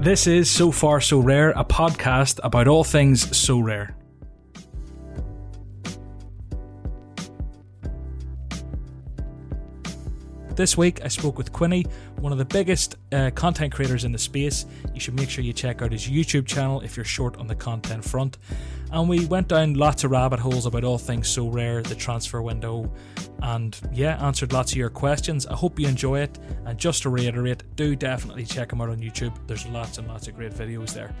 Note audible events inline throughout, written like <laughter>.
This is So Far So Rare, a podcast about all things Sorare. This week, I spoke with Quinny, one of the biggest uh, content creators in the space. You should make sure you check out his YouTube channel if you're short on the content front. And we went down lots of rabbit holes about all things Sorare, the transfer window, and yeah, answered lots of your questions. I hope you enjoy it. And just to reiterate, do definitely check them out on YouTube. There's lots and lots of great videos there.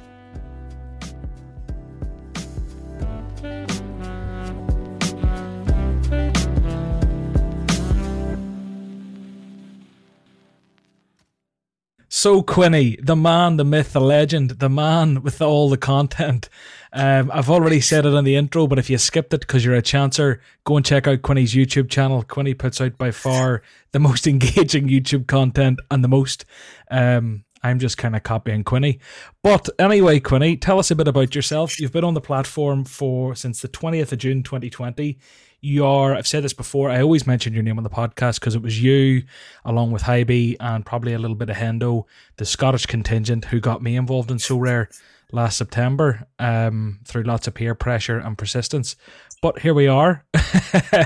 So Quinny, the man, the myth, the legend, the man with all the content. Um, I've already said it in the intro, but if you skipped it because you're a chancer, go and check out Quinny's YouTube channel. Quinny puts out by far <laughs> the most engaging YouTube content and the most. Um, I'm just kind of copying Quinny. But anyway, Quinny, tell us a bit about yourself. You've been on the platform for since the 20th of June 2020 you are i've said this before i always mention your name on the podcast because it was you along with Hybe and probably a little bit of hendo the scottish contingent who got me involved in Sorare last september um, through lots of peer pressure and persistence. But here we are. <laughs>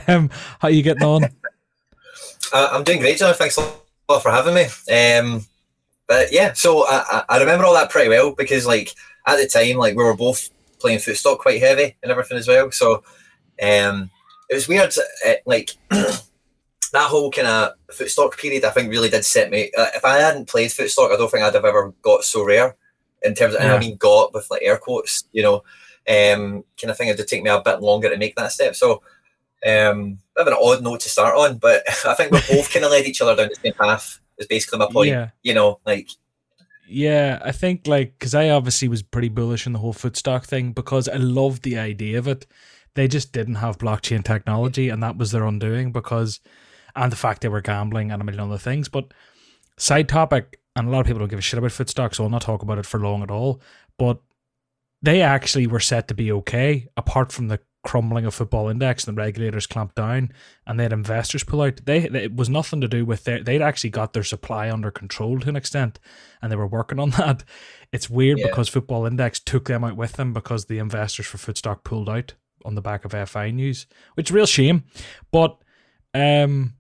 Um, how are you getting on? <laughs> Uh, i'm doing great john. Thanks a lot for having me. Um, but yeah so I, I remember all that pretty well because like at the time like we were both playing footstock quite heavy and everything as well. So um, it was weird. Uh, like <clears throat> that whole kind of footstock period, I think really did set me. Uh, if I hadn't played footstock, I don't think I'd have ever got Sorare in terms of, yeah. and I mean got with like air quotes, you know, um, kind of thing. It would take me a bit longer to make that step. So, um, bit of an odd note to start on, but <laughs> I think we both kind of led each other down the same path. Is basically my point. Yeah. You know, like. Yeah, I think like because I obviously was pretty bullish on the whole footstock thing because I loved the idea of it they just didn't have blockchain technology, and that was their undoing because, and the fact they were gambling and a million other things. But side topic, and a lot of people don't give a shit about Footstock, so I'll not talk about it for long at all. But they actually were set to be okay, apart from the crumbling of football index and the regulators clamped down and they had investors pull out they, it was nothing to do with their they'd actually got their supply under control to an extent and they were working on <laughs> that it's weird yeah. because football index took them out with them because the investors for footstock pulled out on the back of FI news, which is a real shame. But um,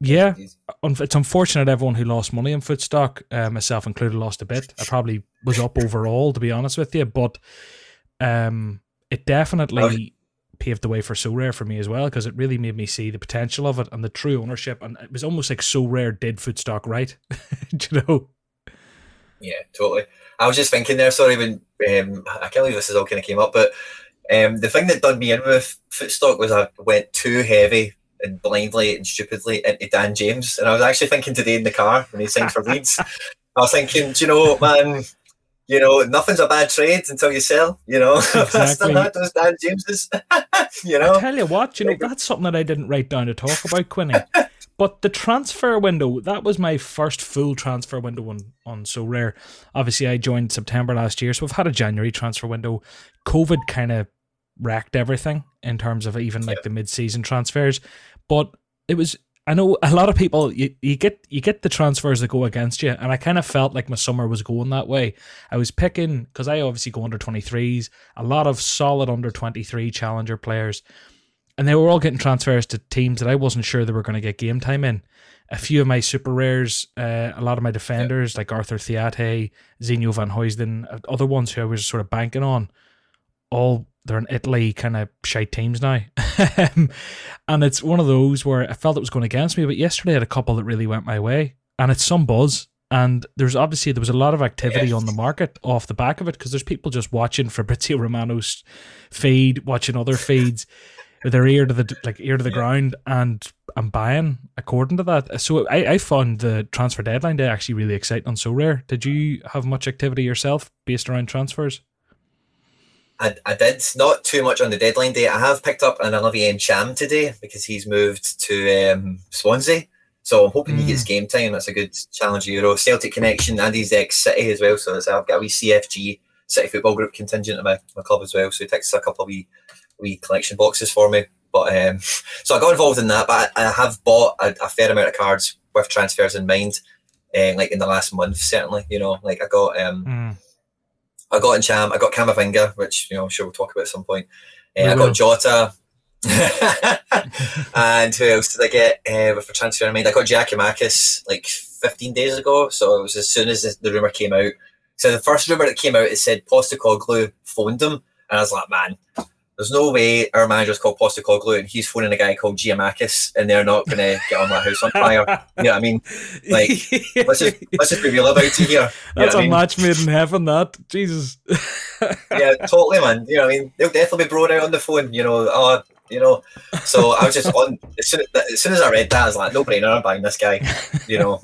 yeah, it's unfortunate everyone who lost money in Footstock, uh, myself included, lost a bit. I probably was up overall, to be honest with you, but um, it definitely paved the way for Sorare for me as well because it really made me see the potential of it and the true ownership. And it was almost like Sorare did Footstock right, <laughs> you know. Yeah, totally. I was just thinking there. Sorry, when um, I can't believe this is all kind of came up, but um, the thing that done me in with Footstock was I went too heavy and blindly and stupidly into Dan James. And I was actually thinking today in the car when he signed for <laughs> Leeds, I was thinking, do you know, man, you know, nothing's a bad trade until you sell, you know. <laughs> Exactly. that does Dan James's, <laughs> you know. I tell you what, you know, that's something that I didn't write down to talk about, Quinny. but the transfer window, that was my first full transfer window on, on Sorare. Obviously, I joined September last year, so we've had a January transfer window. COVID kind of wrecked everything in terms of even like yeah. the mid-season transfers. But it was I know a lot of people you, you get you get the transfers that go against you, and I kind of felt like my summer was going that way. I was picking because I obviously go under twenty threes, a lot of solid under twenty three challenger players, and they were all getting transfers to teams that I wasn't sure they were going to get game time in. A few of my super rares, uh, a lot of my defenders yeah. like Arthur Theate, Zinho Vanheusden, uh, other ones who I was sort of banking on, all they're in Italy kind of shite teams now. <laughs> Um, and it's one of those where I felt it was going against me, but yesterday I had a couple that really went my way. And it's some buzz. And there's obviously there was a lot of activity on the market off the back of it because there's people just watching Fabrizio <laughs> Romano's feed, watching other feeds with their ear to the like ear to the yeah. ground, and I'm buying according to that. So I, I found the transfer deadline day actually really exciting and Sorare. Did you have much activity yourself based around transfers? I, I did not too much on the deadline day. I have picked up an Olivier Ntcham today because he's moved to um, Swansea. So I'm hoping mm. he gets hmm. game time. That's a good challenge Euro. Celtic connection and he's ex City as well. So I've got a wee CFG City Football Group contingent at my, my club as well. So he takes a couple of wee, wee collection boxes for me. But um, <laughs> so I got involved in that, but I, I have bought a, a, fair amount of cards with transfers in mind. uh, like in the last month, certainly. You know, like I got um, Mm. I got in Ntcham, I got Camavinga, which you know I'm sure we'll talk about at some point. Uh, I got Jota. <laughs> and who else did I get uh, with a transfer? I mean, I got Giakoumakis like 15 days ago. So it was as soon as the, rumor came out. So the first rumor that came out, it said Postecoglou phoned him, and I was like, man, there's no way our manager's called Postecoglou and he's phoning a guy called Giakoumakis, and they're not going <laughs> to get on my house on fire. you know what I mean? Like, <laughs> Let's just let's just be real about it here. You <laughs> That's what I a mean? match made in heaven. That Jesus. yeah, totally, man. You know, what I mean, they'll definitely be brought out on the phone. You know, oh, you know. So I was just on as soon as, as soon as I read that, I was like, no brainer, I'm buying this guy. You know,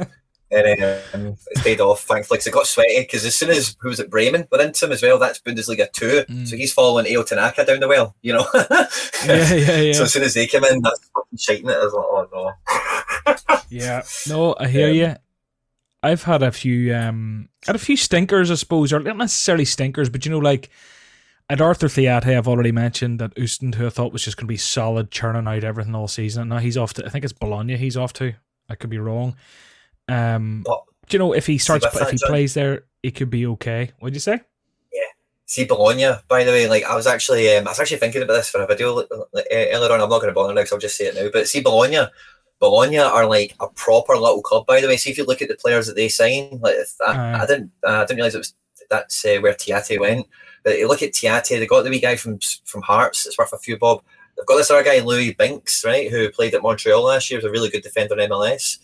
and um, it's paid off thankfully. 'cause it got sweaty because as soon as who was it, Bremen were into him as well. That's Bundesliga two, Mm. so he's following Ao Tanaka down the well. You know. <laughs> yeah, yeah, <laughs> yeah. So as soon as they came in, that's fucking shiting it. I was like, oh no. <laughs> Yeah, no, I hear Um, you. I've had a few, um, had a few stinkers, I suppose, or not necessarily stinkers, but you know, like at Arthur Theate, I've already mentioned that Ooston, who I thought was just going to be solid, churning out everything all season. Now he's off to, I think it's Bologna. He's off to. I could be wrong. Um, But do you know if he starts, if that, he John- plays there, it could be okay. What'd you say? Yeah. See Bologna, by the way, like I was actually, um, I was actually thinking about this for a video uh, earlier on. I'm not going to bother now because I'll just say it now. But see Bologna, Bologna are like a proper little club. By the way, see if you look at the players that they sign, like if I, Aye. I didn't, uh, I didn't realize it was that's uh, where Theate went. But you look at Theate, they got the wee guy from from Hearts. It's worth a few bob. They've got this other guy, Luis Binks, right, who played at Montreal last year. Was a really good defender in MLS.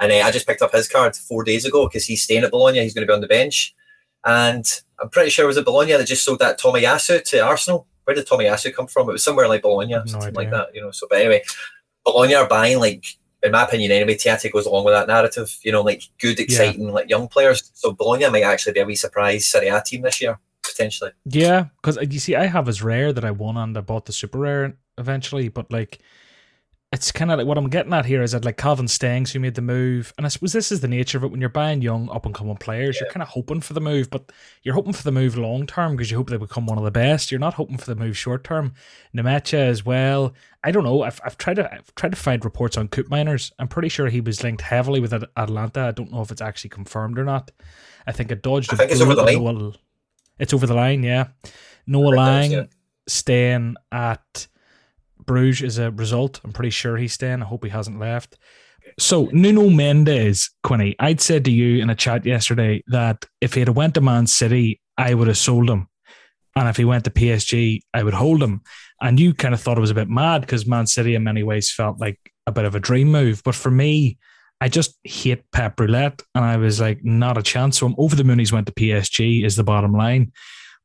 And uh, I just picked up his card four days ago because he's staying at Bologna. He's going to be on the bench. And I'm pretty sure it was at Bologna that just sold that Tommy Tomiyasu to Arsenal. Where did Tommy Tomiyasu come from? It was somewhere like Bologna, No something like that, you know. So, but anyway, Bologna are buying like, in my opinion, anyway. Theate goes along with that narrative, you know, like good, exciting, like young players. So Bologna might actually be a wee surprise Serie A team this year, potentially. Yeah, because you see, I have as rare that I won and I bought the super rare eventually, but like, it's kind of like what I'm getting at here is that like Calvin Stengs who made the move, and I suppose this is the nature of it when you're buying young up and coming players, you're kind of hoping for the move, but you're hoping for the move long term because you hope they become one of the best. You're not hoping for the move short term. Nmecha as well. I don't know. I've, I've tried to I've tried to find reports on Koopmeiners. I'm pretty sure he was linked heavily with Atalanta. I don't know if it's actually confirmed or not. I think it dodged. I a think it's over the line. Noah- It's over the line, yeah. Noah Lang is, staying at Bruges is a result. I'm pretty sure he's staying. I hope he hasn't left. So Nuno Mendes, Quinny, I'd said to you in a chat yesterday that if he had went to Man City, I would have sold him. And if he went to PSG, I would hold him. And you kind of thought it was a bit mad because Man City in many ways felt like a bit of a dream move. But for me, I just hate Pep Roulette. And I was like, not a chance. So I'm over the moon he's went to PSG is the bottom line.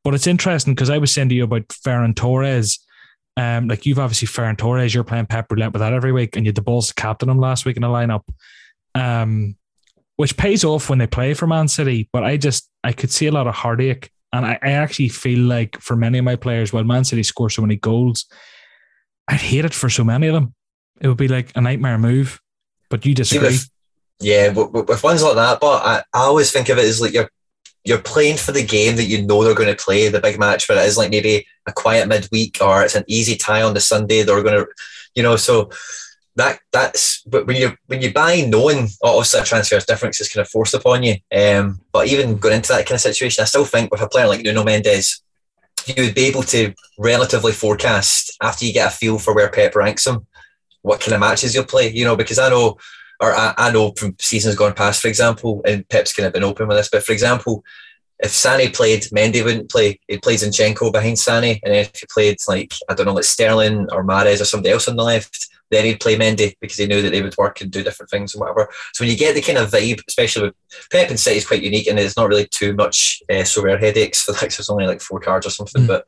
But it's interesting because I was saying to you about Ferran Torres. Um, like you've obviously Ferran Torres, you're playing Pep Roulette with that every week, and you had the balls to captain him last week in the lineup. Um, which pays off when they play for Man City, but I just I could see a lot of heartache. And I, I actually feel like for many of my players, while Man City score so many goals, I'd hate it for so many of them. It would be like a nightmare move. But you disagree. with, yeah, with, with with ones like that, but I, I always think of it as like you're you're playing for the game that you know they're going to play, the big match, but it is like maybe a quiet midweek or it's an easy tie on the Sunday. They're going to, you know, so that that's but when you when you buy knowing obviously a transfer is different 'cause it's kind of forced upon you. Um, but even going into that kind of situation, I still think with a player like Nuno Mendes, you would be able to relatively forecast after you get a feel for where Pep ranks him, what kind of matches you'll play. You know, because I know or I, I know from seasons gone past, for example, and Pep's kind of been open with this, but for example, if Sane played, Mendy wouldn't play. He plays Zinchenko behind Sane, and then if he played like I don't know, like Sterling or Mahrez or somebody else on the left, then he'd play Mendy because he knew that they would work and do different things and whatever. So when you get the kind of vibe, especially with Pep and City is quite unique, and there's not really too much uh, Sorare headaches for <laughs> like there's only like four cards or something. Mm. But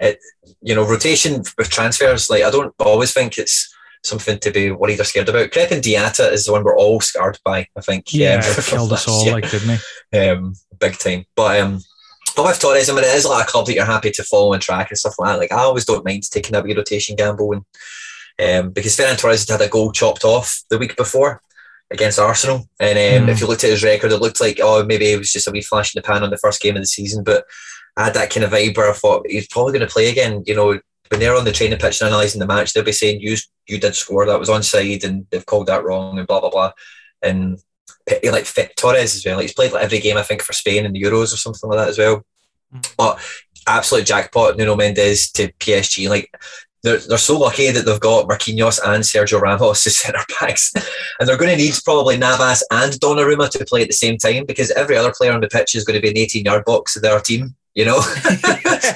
it, you know, rotation with transfers, like I don't always think it's something to be worried or scared about. Krépin Diatta is the one we're all scarred by, I think. yeah, um, <laughs> killed us all, year like, didn't he? um, big time. But um, but with Torres, I mean, it is like a club that you're happy to follow and track and stuff like that. Like I always don't mind taking that wee rotation gamble, and um, because Ferran Torres had had a goal chopped off the week before against Arsenal, and um, Mm. if you looked at his record, it looked like oh maybe it was just a wee flash in the pan on the first game of the season, but. I had that kind of vibe where I thought he's probably going to play again. You know, when they're on the training pitch and analysing the match, they'll be saying you you did score that was onside and they've called that wrong and blah blah blah. And like Torres as well. Like he's played like every game I think for Spain in the Euros or something like that as well. Mm. But absolute jackpot, Nuno Mendes to PSG. Like they're, they're so lucky that they've got Marquinhos and Sergio Ramos as <laughs> centre backs, and they're going to need probably Navas and Donnarumma to play at the same time because every other player on the pitch is going to be an 18 yard box of their team. You know, <laughs> yeah.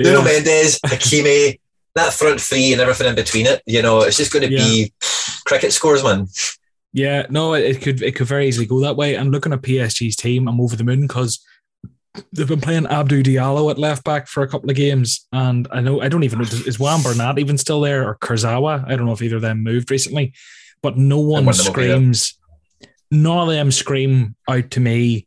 Nuno Mendes, Hakimi, that front three and everything in between it. You know, it's just going to yeah. be cricket scores, man. Yeah, no, it could it could very easily go that way. And looking at PSG's team, I'm over the moon because they've been playing Abdou Diallo at left back for a couple of games, and I know I don't even know is Juan Bernat even still there or Kurzawa? I don't know if either of them moved recently, but no one screams. None of them scream out to me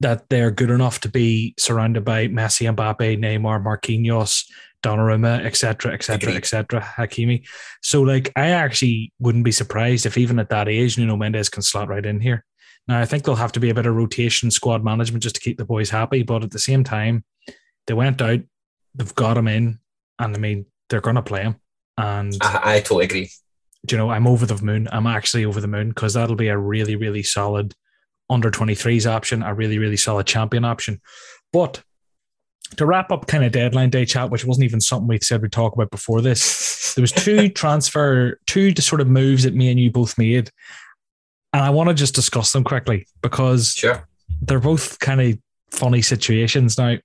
that they're good enough to be surrounded by Messi, Mbappe, Neymar, Marquinhos, Donnarumma, etc., etc., etc., Hakimi. So, like, I actually wouldn't be surprised if even at that age, Nuno Mendes can slot right in here. Now, I think there'll have to be a bit of rotation, squad management just to keep the boys happy. But at the same time, they went out, they've got him in, and I mean, they're going to play him. And I, I totally agree. Do you know, I'm over the moon. I'm actually over the moon because that'll be a really, really solid under 23s option, a really, really solid champion option. But to wrap up kind of deadline day chat, which wasn't even something we said we'd talk about before this, there was two <laughs> transfer, two sort of moves that me and you both made and I want to just discuss them quickly because sure. they're both kind of funny situations. Now,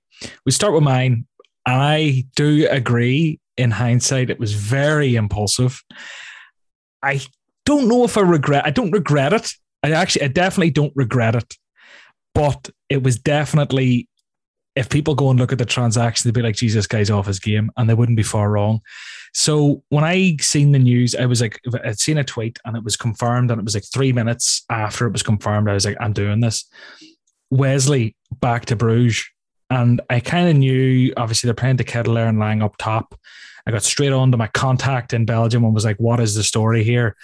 we start with mine. I do agree in hindsight, it was very impulsive. I don't know if I regret, I don't regret it. I actually, I definitely don't regret it, but it was definitely, if people go and look at the transaction, they'd be like, Jesus, guy's off his game, and they wouldn't be far wrong. So when I seen the news, I was like, I'd seen a tweet and it was confirmed, and it was like three minutes after it was confirmed, I was like, I'm doing this. Wesley back to Bruges, and I kind of knew. Obviously, they're playing De Ketelaere and Lang up top. I got straight on to my contact in Belgium and was like, "What is the story here?"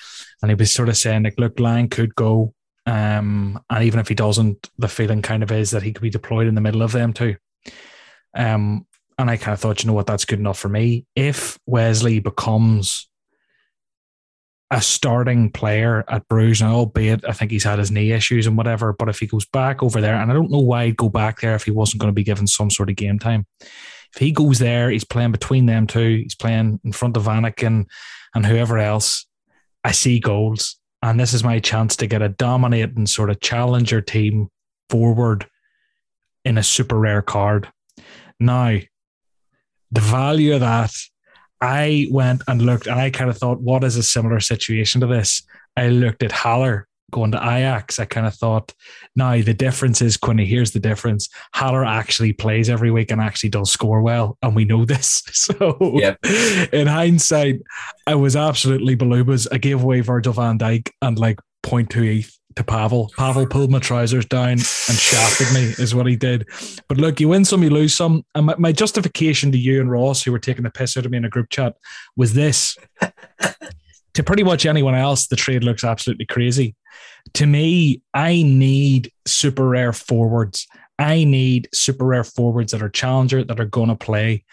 And he was sort of saying, "Like, look, Lang could go, um, and even if he doesn't, the feeling kind of is that he could be deployed in the middle of them too." Um, and I kind of thought, you know what, that's good enough for me. If Wesley becomes a starting player at Bruges, and albeit I think he's had his knee issues and whatever, but if he goes back over there, and I don't know why he'd go back there if he wasn't going to be given some sort of game time. If he goes there, he's playing between them two, he's playing in front of Vanaken and whoever else. I see goals, and this is my chance to get a dominating sort of challenger team forward in a super rare card. Now, the value of that, I went and looked and I kind of thought, what is a similar situation to this? I looked at Haller going to Ajax. I kind of thought, now the difference is, Quinny, here's the difference. Haller actually plays every week and actually does score well. And we know <laughs> this. So yep. in hindsight, I was absolutely balubas. I gave away Virgil van Dijk and like 0.2 ETH to Pavel. Pavel pulled my trousers down and shafted me, is what he did. But look, you win some, you lose some. And my, my justification to you and Ross, who were taking the piss out of me in a group chat, was this. <laughs> to pretty much anyone else, the trade looks absolutely crazy. To me, I need super rare forwards. I need super rare forwards that are challenger, that are going to play.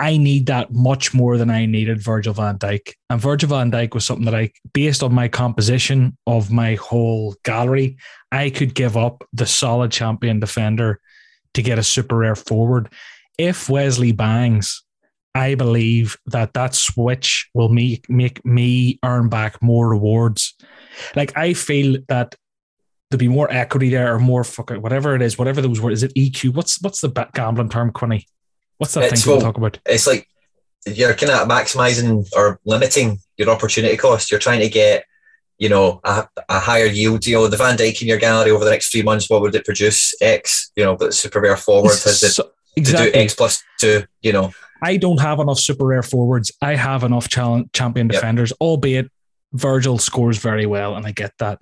I need that much more than I needed Virgil van Dijk. And Virgil van Dijk was something that I, based on my composition of my whole gallery, I could give up the solid champion defender to get a super rare forward. If Wesley bangs, I believe that that switch will make make me earn back more rewards. Like I feel that there'll be more equity there or more fucking whatever it is, whatever those words. Is it EQ? What's what's the gambling term, Quinny? What's that it's, thing well, talk about? It's like you're kind of maximizing or limiting your opportunity cost. You're trying to get, you know, a, a higher yield. You know, the Van Dijk in your gallery over the next three months, what would it produce? X. You know, but super rare forward has so, exactly. to do X plus two. You know, I don't have enough super rare forwards. I have enough champion defenders, yep. albeit Virgil scores very well, and I get that.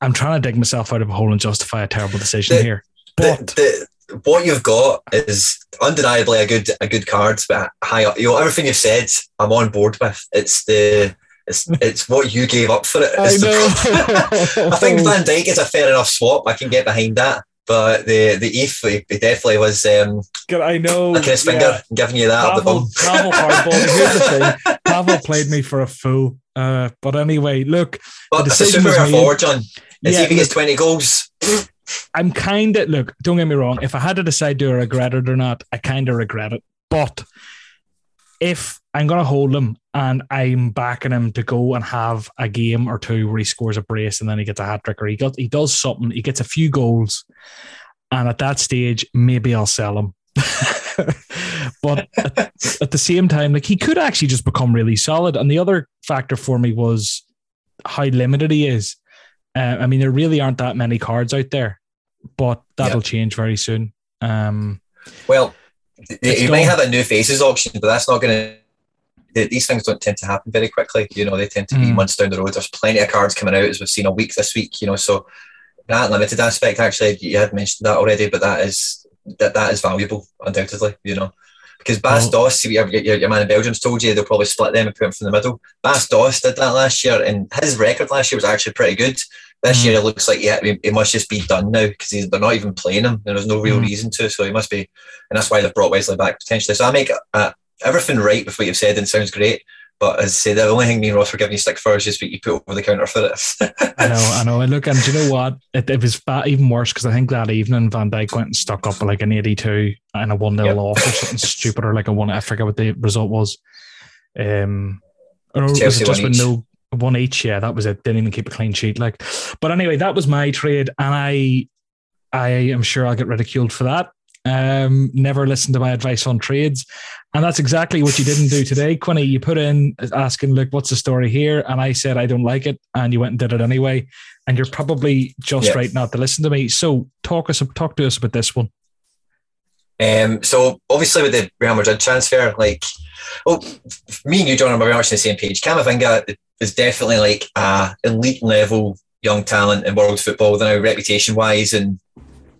I'm trying to dig myself out of a hole and justify a terrible decision the, here. But the, what you've got is undeniably a good a good card, but high up. You know everything you've said, I'm on board with. It's the it's it's what you gave up for it. I know. <laughs> I think <laughs> Van Dijk is a fair enough swap. I can get behind that. But the the ETH he definitely was. Um, I know. A kiss finger, yeah. giving you that. Pavel, Pavel hardball. <laughs> Here's the thing: Pavel played me for a fool. Uh, but anyway, look. But the decision was made. forward, John And yeah, he gets 20 goals. I'm kind of, look, don't get me wrong. If I had to decide do I regret it or not, I kind of regret it. But if I'm to hold him and I'm backing him to go and have a game or two where he scores a brace and then he gets a hat trick or he, got, he does something, he gets a few goals. And at that stage, maybe I'll sell him. <laughs> but at, at, the same time, like he could actually just become really solid. And the other factor for me was how limited he is. Uh, I mean, there really aren't that many cards out there, but that'll yeah. change very soon. Um, well, you might have a new faces auction, but that's not going to. These things don't tend to happen very quickly. You know, they tend to be mm. months down the road. There's plenty of cards coming out, as we've seen a week this week. You know, so that limited aspect, actually, you had mentioned that already, but that is that that is valuable, undoubtedly. You know, because Bas Dost, your, your, your, man in Belgium's told you they'll probably split them and put them from the middle. Bas Dost did that last year, and his record last year was actually pretty good. This mm. year it looks like yeah, it must just be done now because they're not even playing him. There's no real mm. reason to, so he must be, and that's why they've brought Wesley back potentially. So I make uh, everything right with what you've said and sounds great. But as I say, the only thing me and Ross were giving you stick for is just what you put over the counter for it. <laughs> I know, I know. And look, and do you know what? It, it was bad, even worse because I think that evening Van Dijk went and stuck up like an 82 and a 1 0 yep. off or something <laughs> stupid or like a 1. I forget what the result was. Um, or was it just with no one each? Yeah, that was it. Didn't even keep a clean sheet. Like, but anyway, that was my trade, and I, I am sure I'll get ridiculed for that. Um, never listen to my advice on trades. And that's exactly what you didn't do today, Quinny. You put in asking, look, what's the story here? And I said, I don't like it. And you went and did it anyway. And you're probably just yeah. right not to listen to me. So talk us talk to us about this one. Um, so obviously with the Real Madrid transfer, like, well, me and you, John, are very much on the same page. Camavinga is definitely like a elite level young talent in world football now, reputation wise, and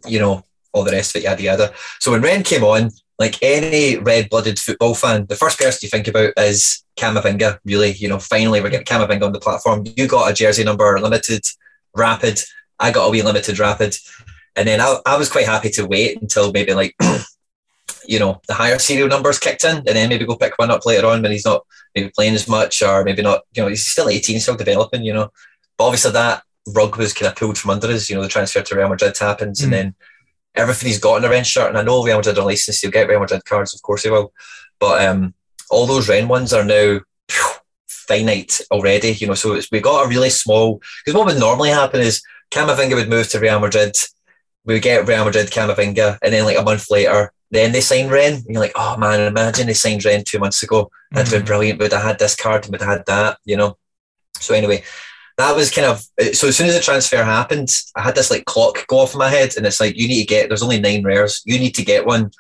you know all the rest of it, yada yada. So when Rennes came on, like any red-blooded football fan, the first person you think about is Camavinga. Really, you know, finally we're getting Camavinga on the platform. You got a jersey number limited, rapid. I got a wee limited rapid, and then I, I was quite happy to wait until maybe like. <clears throat> you know, the higher serial numbers kicked in, and then maybe go pick one up later on when he's not maybe playing as much, or maybe not, you know, he's still 18, still developing, you know. But obviously that rug was kind of pulled from under us, you know, the transfer to Real Madrid happens, mm. and then everything he's got in a Rennes shirt. And I know Real Madrid are licensed, he'll get Real Madrid cards, of course he will. But um, all those Rennes ones are now phew, finite already, you know. So we got a really small, because what would normally happen is Camavinga would move to Real Madrid, we get Real Madrid Camavinga, and then like a month later, then they sign Rennes. And you're like, oh man, imagine they signed Rennes two months ago. That'd mm-hmm. been brilliant. Would have had this card, would have had that, you know. So anyway, that was kind of so as soon as the transfer happened, I had this like clock go off in my head, and it's like you need to get there's only nine rares, you need to get one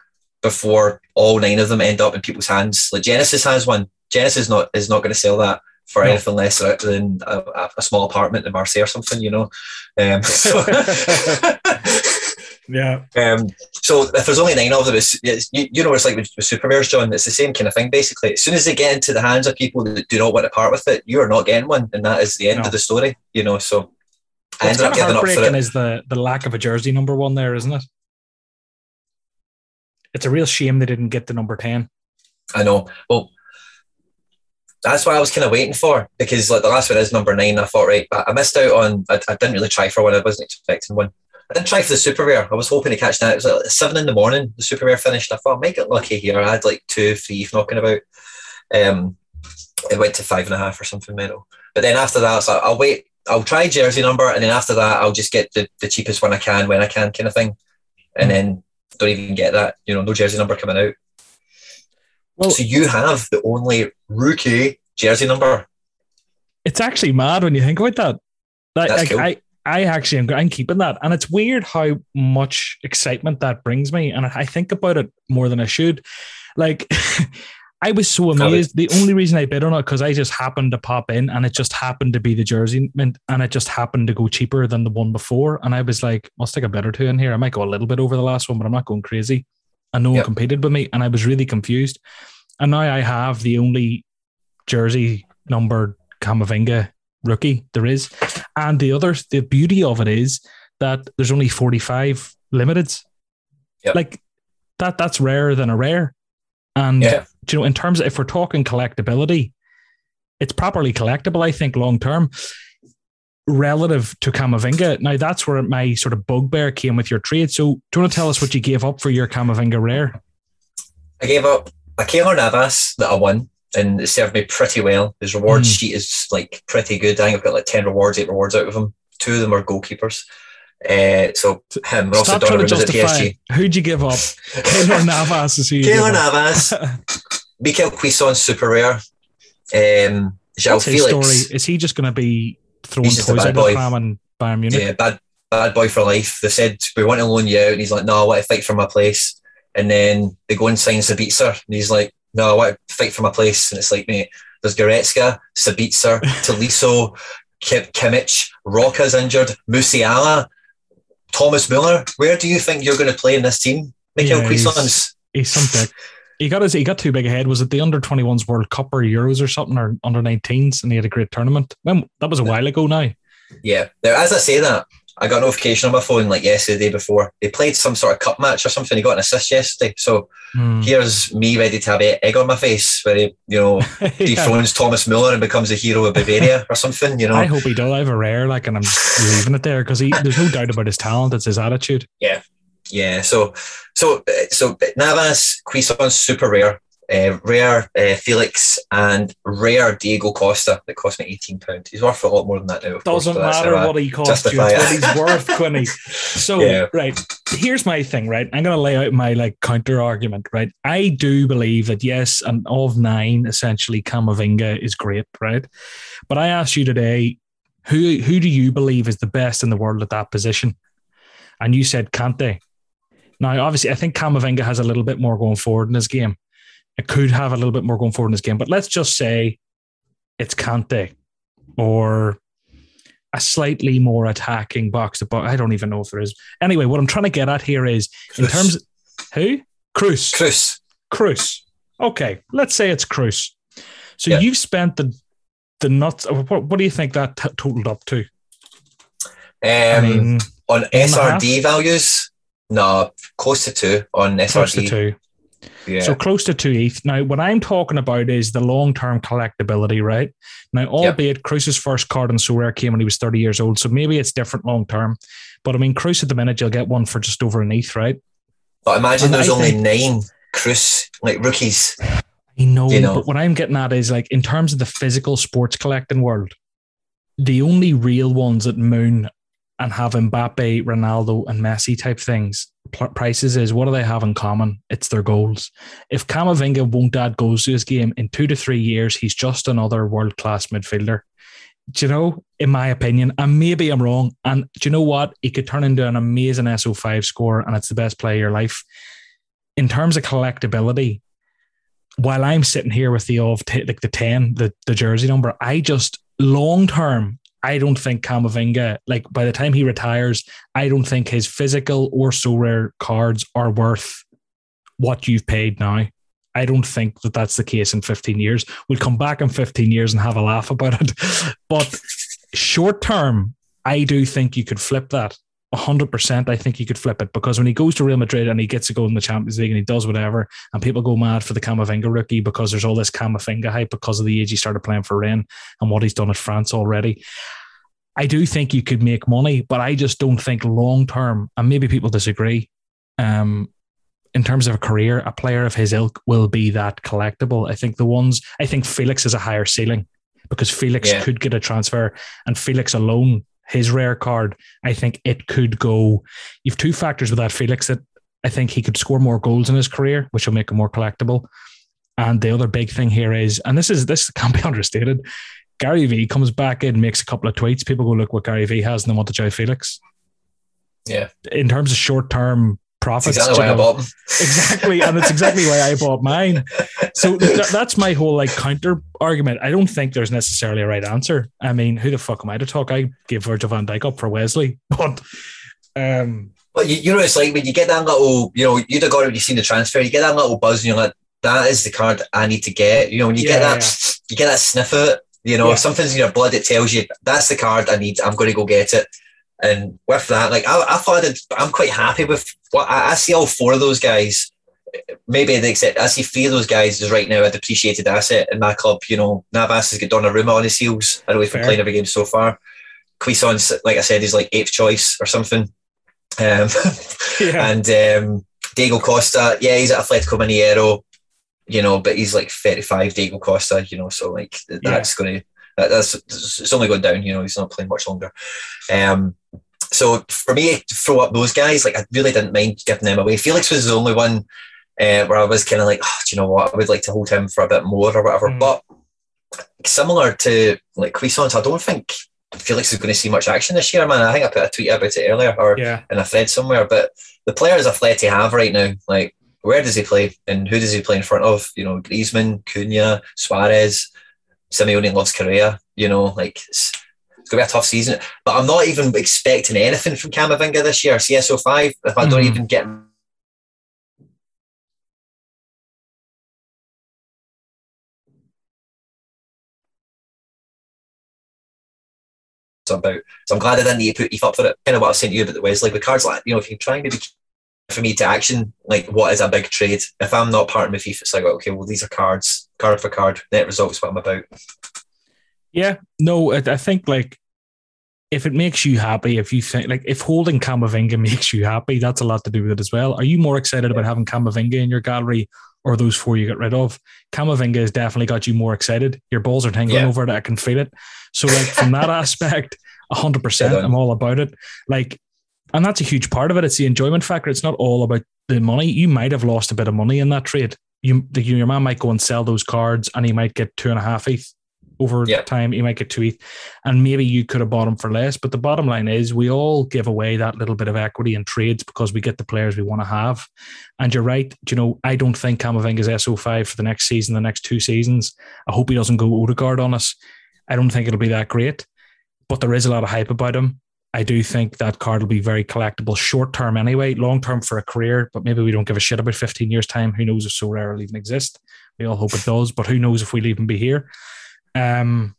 before all nine of them end up in people's hands. Like Genesis has one. Genesis not is not going to sell that for no. anything less than a, a, small apartment in Marseille or something, you know. Um, <laughs> so <laughs> Yeah. Um, so if there's only nine of them, it's, it's you, you, know, it's like with, with John. It's the same kind of thing. Basically, as soon as they get into the hands of people that do not want to part with it, you are not getting one, and that is the end no. of the story. You know, so I ended up getting up for it. Is the the lack of a jersey number one there, isn't it? It's a real shame they didn't get the number ten. I know. Well, that's what I was kind of waiting for because like the last one is number nine. I thought right, but I missed out on. I, I didn't really try for one. I wasn't expecting one. I didn't try for the super rare. I was hoping to catch that. It was like seven in the morning. The super rare finished. I thought I might get lucky here. I had like two, three knocking about. Um, it went to five and a half or something mental. But then after that, I was like, I'll wait. I'll try jersey number, and then after that, I'll just get the, the cheapest one I can when I can, kind of thing. And then don't even get that. You know, no jersey number coming out. Well, so you have the only rookie jersey number. It's actually mad when you think about that. Like, That's cool. I, I actually am I'm keeping that. And it's weird how much excitement that brings me. And I think about it more than I should. Like <laughs> I was so amazed. The only reason I bid on it because I just happened to pop in and it just happened to be the jersey mint and it just happened to go cheaper than the one before. And I was like, I'll stick a bit or two in here. I might go a little bit over the last one, but I'm not going crazy. And no yep. one competed with me. And I was really confused. And now I have the only jersey numbered Camavinga rookie there is. And the other, the beauty of it is that there's only 45 limiteds. Yep. Like that, that's rarer than a rare. And, yeah. you know, in terms of if we're talking collectability, it's properly collectible, I think, long term. relative to Camavinga. Now that's where my sort of bugbear came with your trade. So do you want to tell us what you gave up for your Camavinga rare? I gave up a Keylor Navas that I won, and it served me pretty well. His reward mm. sheet is like pretty good. I think I've got like ten rewards, eight rewards out of him. Two of them are goalkeepers. Uh, so him, Ross Stop trying to justify Who'd you give up? Keylor <laughs> Navas is who you Keylor Navas, <laughs> Michael Cuisance, super rare. Um, João Felix. story. Is he just going to be throwing toys out of pram and Bayern Munich? Yeah, bad, bad boy for life. They said we want to loan you out, and he's like, "No, I want to fight for my place." And then they go and sign Sabitzer, and he's like, "No, I want to fight for my place." And it's like, mate, there's Goretzka, Sabitzer, <laughs> Tolisso, Kim- Kimmich, Roca's injured, Musiala. Thomas Muller, where do you think you're going to play in this team? Michael yeah. He's, he's some dick. He got his, he got too big ahead. Was it the under 21s World Cup or Euros or something or under 19s? And he had a great tournament. When, that was a while ago now. Yeah. Now, as I say that, I got a notification on my phone like yesterday, the day before. They played some sort of cup match or something. He got an assist yesterday. So mm. here's me ready to have an egg on my face where he, you know, <laughs> yeah. dethrones Thomas Muller and becomes a hero of Bavaria or something, you know. I hope he does. I have a rare, like, and I'm leaving it there because there's no doubt about his talent. It's his attitude. Yeah. Yeah. So, so, so Navas, Cuisance, super rare uh, rare uh, Felix and rare Diego Costa that cost me eighteen pounds. He's worth a lot more than that now. Doesn't course, matter what he costs you; what he's worth, <laughs> Quinny. So, yeah. right, here's my thing. Right, I'm going to lay out my like counter argument. Right, I do believe that yes, and of nine, essentially, Camavinga is great. Right, but I asked you today, who who do you believe is the best in the world at that position? And you said Kante. Now, obviously, I think Camavinga has a little bit more going forward in his game it could have a little bit more going forward in this game. But let's just say it's Kante or a slightly more attacking box to box. I don't even know if there is. Anyway, what I'm trying to get at here is in terms of who? Kroos. Kroos. Kroos. Okay, let's say it's Kroos. So yeah. you've spent the the nuts. What, what do you think that t- totaled up to? Um, I mean, on SRD values, no, close to two on SRD. Close to two. Yeah. So close to two ETH. Now, what I'm talking about is the long term collectability, right? Now, albeit yep. Kroos's first card in Sorare came when he was 30 years old, so maybe it's different long term. But I mean, Kroos at the minute, you'll get one for just over an ETH, right? But imagine and there's I only think, nine Cruz, like rookies. I know, you know, but what I'm getting at is like in terms of the physical sports collecting world, the only real ones that moon and have Mbappe, Ronaldo, and Messi type things prices is what do they have in common? It's their goals. If Camavinga won't add goals to his game in two to three years, he's just another world class midfielder. Do you know, in my opinion, and maybe I'm wrong, and do you know what? He could turn into an amazing SO5 score, and it's the best play of your life. In terms of collectability, while I'm sitting here with the of t- like the 10, the, the jersey number, I just long term, I don't think Camavinga, like by the time he retires, I don't think his physical or Sorare cards are worth what you've paid now. I don't think that that's the case in 15 years. We'll come back in 15 years and have a laugh about it. <laughs> But short term, I do think you could flip that. 100% I think you could flip it because when he goes to Real Madrid and he gets to go in the Champions League and he does whatever and people go mad for the Camavinga rookie because there's all this Camavinga hype because of the age he started playing for Rennes and what he's done at France already. I do think you could make money, but I just don't think long term, and maybe people disagree, um, in terms of a career, a player of his ilk will be that collectible. I think the ones, I think Felix is a higher ceiling because Felix yeah. could get a transfer and Felix alone his rare card, I think it could go. You've two factors with that Felix that I think he could score more goals in his career, which will make him more collectible. And the other big thing here is, and this is this can't be <laughs> understated. Gary V comes back in, makes a couple of tweets. People go look what Gary V has, and they want to João Felix. Yeah. In terms of short term profits. Exactly why I bought them. <laughs> Exactly, and it's exactly why I bought mine. So th- that's my whole like counter argument. I don't think there's necessarily a right answer. I mean, who the fuck am I to talk? I gave Virgil van Dijk up for Wesley, <laughs> but um. Well, you, you know, it's like when you get that little, you know, you'd have got it when you seen the transfer. You get that little buzz, and you're like, "That is the card I need to get." You know, when you yeah, get that, yeah. you get that sniff of it. You know, yeah. something's in your blood. It tells you that's the card I need. I'm going to go get it. And with that, like I, I thought that I'm quite happy with what I, I see all four of those guys. Maybe they accept. I see three of those guys is right now a depreciated asset in my club. You know, Navas has got Donnarumma on his heels. I know he's been playing every game so far. Cuisance's, like I said, he's like eighth choice or something. Um, <laughs> yeah. And um, Diego Costa, yeah, he's at Atletico Mineiro, you know, but he's like 35, Diego Costa, you know, so like that's yeah. going to, that, that's, it's only going down, you know, he's not playing much longer. Um, so for me to throw up those guys, like I really didn't mind giving them away. Felix was the only one uh, where I was kind of like, oh, do you know what? I would like to hold him for a bit more or whatever. Mm. But similar to like Cuisance, I don't think Felix is going to see much action this year, man. I think I put a tweet about it earlier or yeah. in a thread somewhere. But the players Atleti have right now, like where does he play and who does he play in front of? You know, Griezmann, Cunha, Suarez, Simeone loves Correa, You know, like it's, it's going to be a tough season. But I'm not even expecting anything from Camavinga this year. CSO five. If I don't mm. even get about. So I'm glad I didn't need to put Eve up for it. Kind of what I was saying to you about the Wesley with cards like you know if you try and maybe for me to action like what is a big trade. If I'm not part of my FIFA, it's like okay, well these are cards, card for card, net results, what I'm about. Yeah, no, I, I think like if it makes you happy, if you think like if holding Camavinga <laughs> makes you happy, that's a lot to do with it as well. Are you more excited about having Camavinga in your gallery or those four you get rid of? Camavinga has definitely got you more excited. Your balls are tingling yeah. over it. I can feel it. So like from that <laughs> aspect, hundred percent, I'm all about it. Like, and that's a huge part of it. It's the enjoyment factor. It's not all about the money. You might have lost a bit of money in that trade. You, the, your man might go and sell those cards, and he might get two and a half ETH over yep. time. He might get two ETH, and maybe you could have bought him for less. But the bottom line is, we all give away that little bit of equity in trades because we get the players we want to have. And you're right. You know, I don't think Camavinga's SO5 for the next season, the next two seasons. I hope he doesn't go Odegaard on us. I don't think it'll be that great, but there is a lot of hype about him. I do think that card will be very collectible short term anyway, long term for a career, but maybe we don't give a shit about 15 years' time. Who knows if Sorare will even exist? We all hope it does, but who knows if we'll even be here. Um,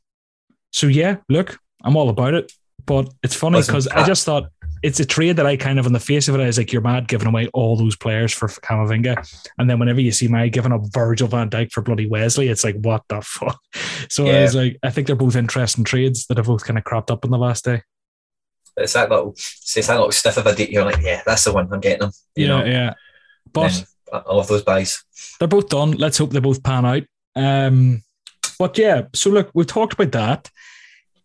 so yeah, look, I'm all about it. But it's funny because I just thought it's a trade that I kind of on the face of it, I was like, you're mad giving away all those players for Camavinga. And then whenever you see my giving up Virgil van Dijk for bloody Wesley, it's like, what the <laughs> fuck? So yeah. I was like, I think they're both interesting trades that have both kind of cropped up in the last day. It's that little, it's that little stiff of a deep. You're like, yeah, that's the one. I'm getting them. You yeah, know? yeah. But I love those buys. They're both done. Let's hope they both pan out. Um, but yeah, so look, we've talked about that.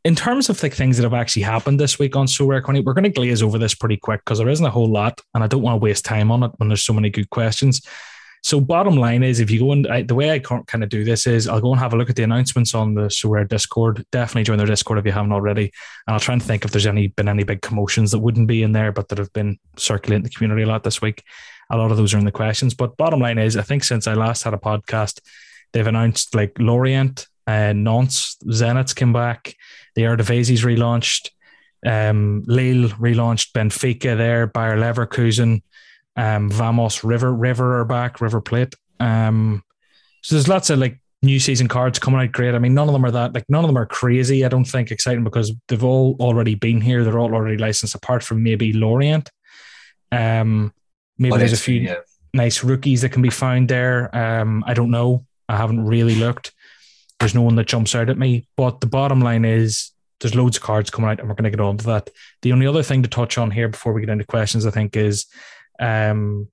In terms of like things that have actually happened this week on Sorare Quinny, we're going to glaze over this pretty quick because there isn't a whole lot, and I don't want to waste time on it when there's so many good questions. So, bottom line is, if you go and the way I kind of do this is, I'll go and have a look at the announcements on the Sorare Discord. Definitely join their Discord if you haven't already, and I'll try and think if there's any been any big commotions that wouldn't be in there, but that have been circulating the community a lot this week. A lot of those are in the questions. But bottom line is, I think since I last had a podcast, they've announced like Lorient, uh, Nantes, Zenit's came back, the Eredivisie's relaunched, um, Lille relaunched, Benfica there, Bayer Leverkusen, um, Vamos River River are back, River Plate. Um, so there's lots of like new season cards coming out great. I mean, none of them are that like none of them are crazy. I don't think exciting because they've all already been here. They're all already licensed, apart from maybe Lorient. Um, maybe there's a few yeah. nice rookies that can be found there. Um, I don't know. I haven't really looked. There's no one that jumps out at me. But the bottom line is there's loads of cards coming out, and we're going to get on to that. The only other thing to touch on here before we get into questions, I think, is um,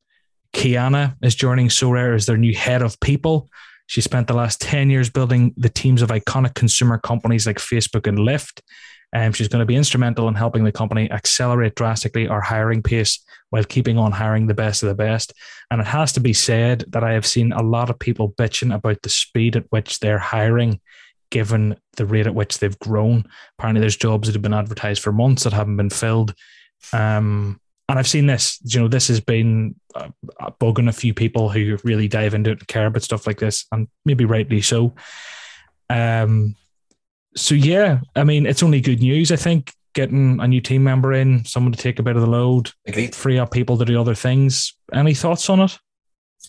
Kiana is joining Sorare as their new head of people. She spent the last 10 years building the teams of iconic consumer companies like Facebook and Lyft. Um, she's going to be instrumental in helping the company accelerate drastically our hiring pace while keeping on hiring the best of the best. And it has to be said that I have seen a lot of people bitching about the speed at which they're hiring, given the rate at which they've grown. Apparently, there's jobs that have been advertised for months that haven't been filled. Um, and I've seen this, you know, this has been uh, bugging a few people who really dive into it and care about stuff like this, and maybe rightly so. Um, so yeah, I mean, it's only good news. I think getting a new team member in, someone to take a bit of the load, Agreed. free up people to do other things. Any thoughts on it?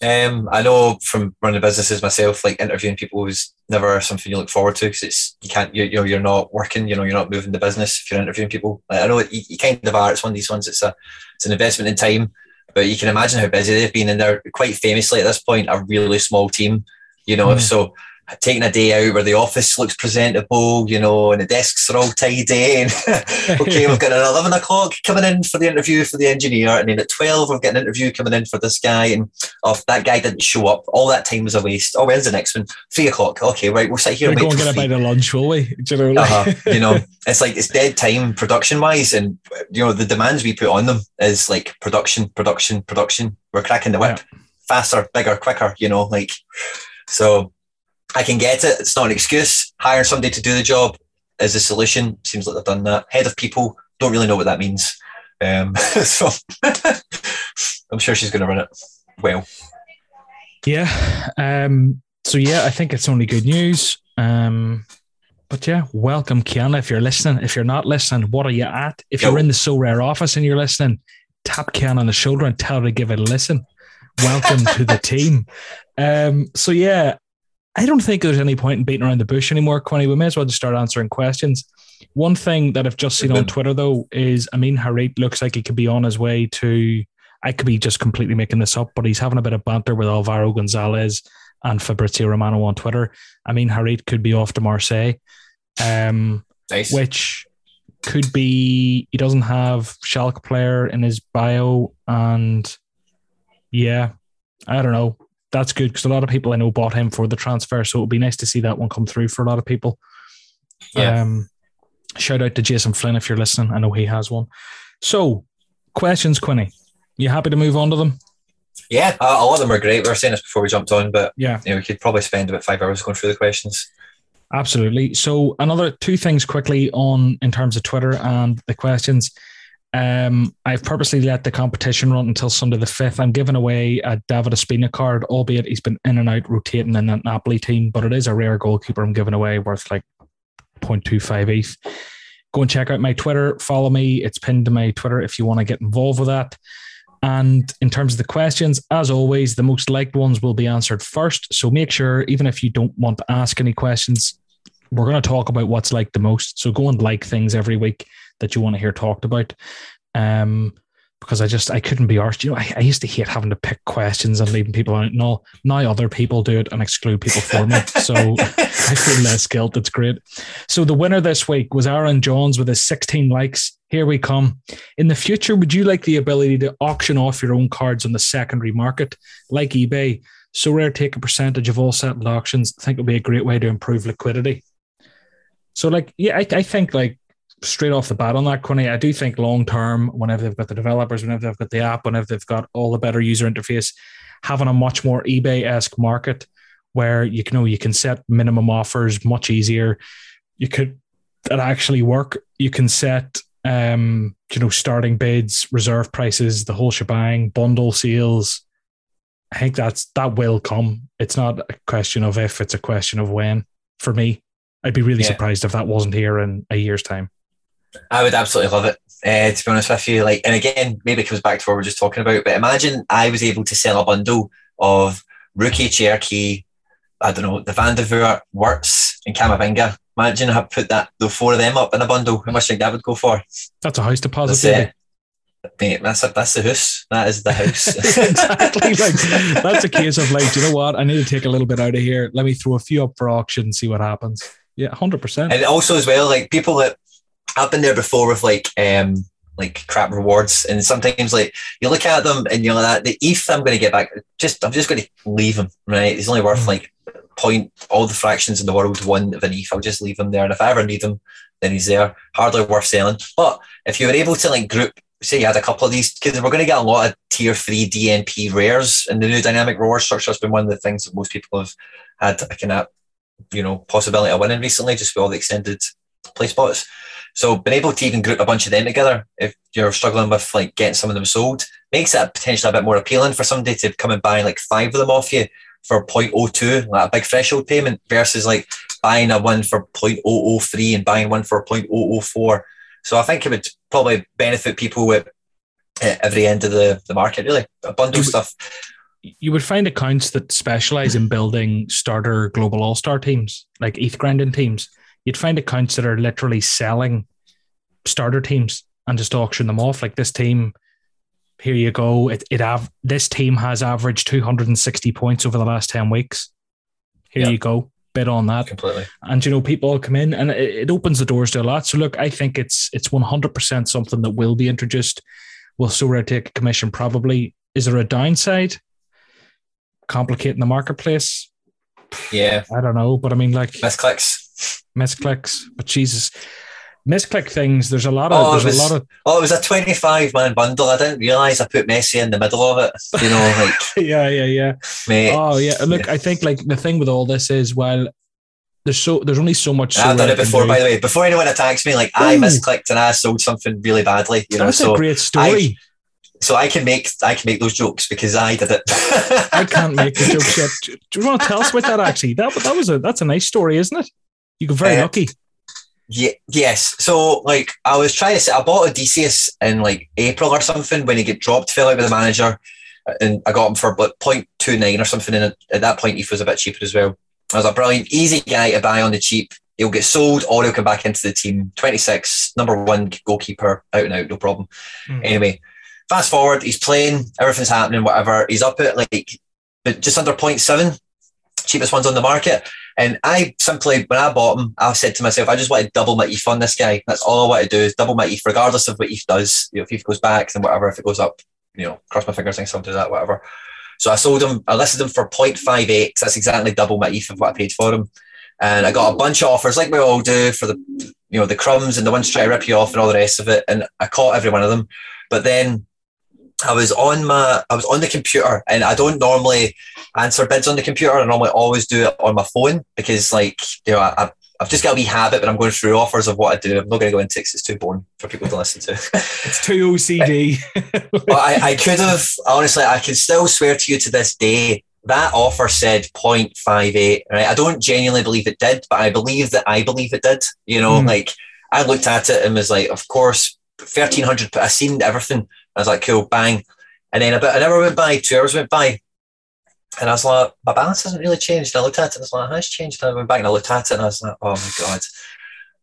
Um, I know from running businesses myself, like interviewing people is never something you look forward to because it's you can't you, you know you're not working, you know you're not moving the business if you're interviewing people. Like, I know you, you kind of are. It's one of these ones. It's a it's an investment in time, but you can imagine how busy they've been, and they're quite famously at this point a really small team. You know, mm. so taking a day out where the office looks presentable, you know, and the desks are all tidy. And <laughs> okay, we've got an 11 o'clock coming in for the interview for the engineer. And then at 12, we've got an interview coming in for this guy. And oh, that guy didn't show up. All that time was a waste. Oh, when's the next one? Three o'clock. Okay, right. We'll sit here We're and going to get a bite of lunch, will we? Do you know, uh-huh. you know, <laughs> it's like it's dead time production wise. And, you know, the demands we put on them is like production, production, production. We're cracking the whip faster, bigger, quicker, you know, like, so I can get it. It's not an excuse. Hire somebody to do the job is the solution. Seems like they've done that. Head of people, don't really know what that means. Um, <laughs> so <laughs> I'm sure she's going to run it well. Yeah. Um, so yeah, I think it's only good news. Um, but yeah, welcome, Kiana. If you're listening, if you're not listening, what are you at? If Yo. you're in the Sorare office and you're listening, tap Kiana on the shoulder and tell her to give it a listen. Welcome to the team. Um, so yeah, I don't think there's any point in beating around the bush anymore, Quinny. We may as well just start answering questions. One thing that I've just seen on. Twitter though is Amin Harit looks like he could be on his way to. I could be just completely making this up, but he's having a bit of banter with Alvaro Gonzalez and Fabrizio Romano on Twitter. Amin Harit could be off to Marseille, um, Nice. which could be he doesn't have Schalke player in his bio, and yeah, I don't know. That's good because a lot of people I know bought him for the transfer, so it would be nice to see that one come through for a lot of people. Yeah. Um, shout out to Jason Flynn if you're listening. I know he has one. So, questions, Quinny. You happy to move on to them? Yeah, a lot of them are great. We were saying this before we jumped on, but Yeah. you know, we could probably spend about five hours going through the questions. Absolutely. So another two things quickly on in terms of Twitter and the questions. Um, I've purposely let the competition run until Sunday the fifth. I'm giving away a David Ospina card, albeit he's been in and out rotating in that Napoli team, but it is a rare goalkeeper I'm giving away worth like 0.25 ETH. Go and check out my Twitter. Follow me. It's pinned to my Twitter if you want to get involved with that. And in terms of the questions, as always, the most liked ones will be answered first. So make sure, even if you don't want to ask any questions, we're going to talk about what's liked the most. So go and like things every week that you want to hear talked about. Um, because I just I couldn't be arsed. You know, I, I used to hate having to pick questions and leaving people out. No, now other people do it and exclude people for me. So <laughs> I feel less guilt. That's great. So the winner this week was Aaron Johns with his 16 likes. Here we come. In the future, would you like the ability to auction off your own cards on the secondary market, like eBay? Sorare take a percentage of all settled auctions. I think it would be a great way to improve liquidity. So, like, yeah, I, I think like straight off the bat on that, Quinny, I do think long term, whenever they've got the developers, whenever they've got the app, whenever they've got all the better user interface, having a much more eBay esque market where you can know you can set minimum offers much easier. You could that actually work. You can set um, you know, starting bids, reserve prices, the whole shebang, bundle sales. I think that's that will come. It's not a question of if, it's a question of when. For me, I'd be really Yeah. surprised if that wasn't here in a year's time. I would absolutely love it. Uh, to be honest with you, like, and again, maybe it comes back to what we we're just talking about. But imagine I was able to sell a bundle of Rookie, Cherki, I don't know, the Vandervoort, Wirtz, and Camavinga. Imagine I put that the four of them up in a bundle. How much do you think that would go for? That's a house deposit. That's it. Mate, that's a, that's the house. That is the house. <laughs> exactly. Like that's a case of like, do you know what? I need to take a little bit out of here. Let me throw a few up for auction and see what happens. Yeah, hundred percent. and also as well, like people that I've been there before with like um like crap rewards, and sometimes like you look at them and you're like, the ETH I'm going to get back, just I'm just going to leave him. Right, he's only worth Mm. like point all the fractions in the world one of an ETH. I'll just leave him there, and if I ever need him, then he's there. Hardly worth selling. But if you were able to like group. Say you had a couple of these because we're going to get a lot of tier three DNP rares in the new dynamic reward structure. It's been one of the things that most people have had a kind of you know possibility of winning recently, just with all the extended play spots. So being able to even group a bunch of them together, if you're struggling with like getting some of them sold, makes it potentially a bit more appealing for somebody to come and buy like five of them off you for 0.02, like a big threshold payment, versus like buying a one for 0.003 and buying one for 0.004. So I think it would probably benefit people at at eh, every end of the, the market, really. A bundle You- stuff. you would find accounts that specialize in building starter global all star teams, like ETH grinding teams. You'd find accounts that are literally selling starter teams and just auction them off. Like this team, here you go. It it have this team has averaged 260 points over the last 10 weeks. Here Yeah. you go. bid on that. Completely. And you know, people come in and it, it opens the doors to a lot. So look, I think it's it's one hundred percent something that will be introduced. Will Sorare take a commission? Probably. Is there a downside? Complicating the marketplace? Yeah. I don't know, but I mean, like Misclicks. Misclicks. But Jesus, misclick things. There's a lot of Oh, there's was- a lot of Oh, it was a 25 man bundle. I didn't realise I put Messi in the middle of it. You know, <laughs> like, yeah, yeah, yeah. mate. Oh yeah. Look, I think like the thing with all this is while there's so there's only so much. I've done it before, do. by the way. Before anyone attacks me, like I misclicked and I sold something really badly. You know, That's so a great story. so I can make I can make those jokes because I did it. I can't make the joke <laughs> yet. Do, do you want to tell us about that? Actually, that that was a that's a nice story, isn't it? You got very Uh, lucky. Yeah, yes. So like I was trying to say, I bought Odysseas in like April or something when he get dropped, fell out with the manager, and I got him for like 0.29 or something. And at that point, he was a bit cheaper as well. I was like, brilliant, easy guy to buy on the cheap. He'll get sold or he'll come back into the team. 26, number one goalkeeper, out and out, no problem. Mhm. Anyway, fast forward, he's playing, everything's happening, whatever. He's up at like but just under 0.7, cheapest ones on the market. And I simply, when I bought him, I said to myself, I just want to double my ETH on this guy. That's all I want to do is double my ETH, regardless of what ETH does. You know, if ETH goes back, then whatever. If it goes up, you know, cross my fingers, think something to that, whatever. So I sold him, I listed him for 0.58. 'cause That's exactly double my ETH of what I paid for him. And I got a bunch of offers, like we all do, for the, you know, the crumbs and the ones try to rip you off and all the rest of it. And I caught every one of them. But then I was on my, I was on the computer, and I don't normally answer bids on the computer. I normally always do it on my phone because, like, you know, I, I've just got a wee habit when I'm going through offers of what I do. I'm not going to go into it it's too boring for people to listen to. <laughs> It's too OCD. <laughs> but I, I could have, honestly, I can still swear to you to this day that offer said 0.58. Right? I don't genuinely believe it did, but I believe that I believe it did. You know, Mm. like I looked at it and was like, of course, 1300, I seen everything. I was like, cool, bang. And then about an hour went by, two hours went by. And I was like, my balance hasn't really changed. And I looked at it and I was like, it has changed. And I went back and I looked at it and I was like, oh my God.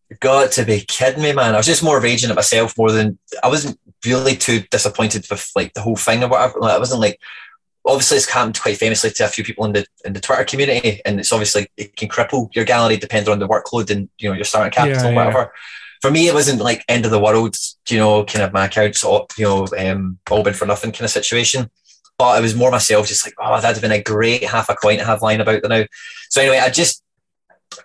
You've got to be kidding me, man. I was just more raging at myself more than I wasn't really too disappointed with like the whole thing or whatever. Like, I wasn't like obviously it's happened quite famously to a few people in the in the Twitter community, and it's obviously it can cripple your gallery depending on the workload and you know your starting capital, Yeah, yeah. whatever. For me, it wasn't like end of the world, you know, kind of my accounts, you know, um, all been for nothing kind of situation. But it was more myself, just like, oh, that'd have been a great half a coin to have lying about the now. So anyway, I just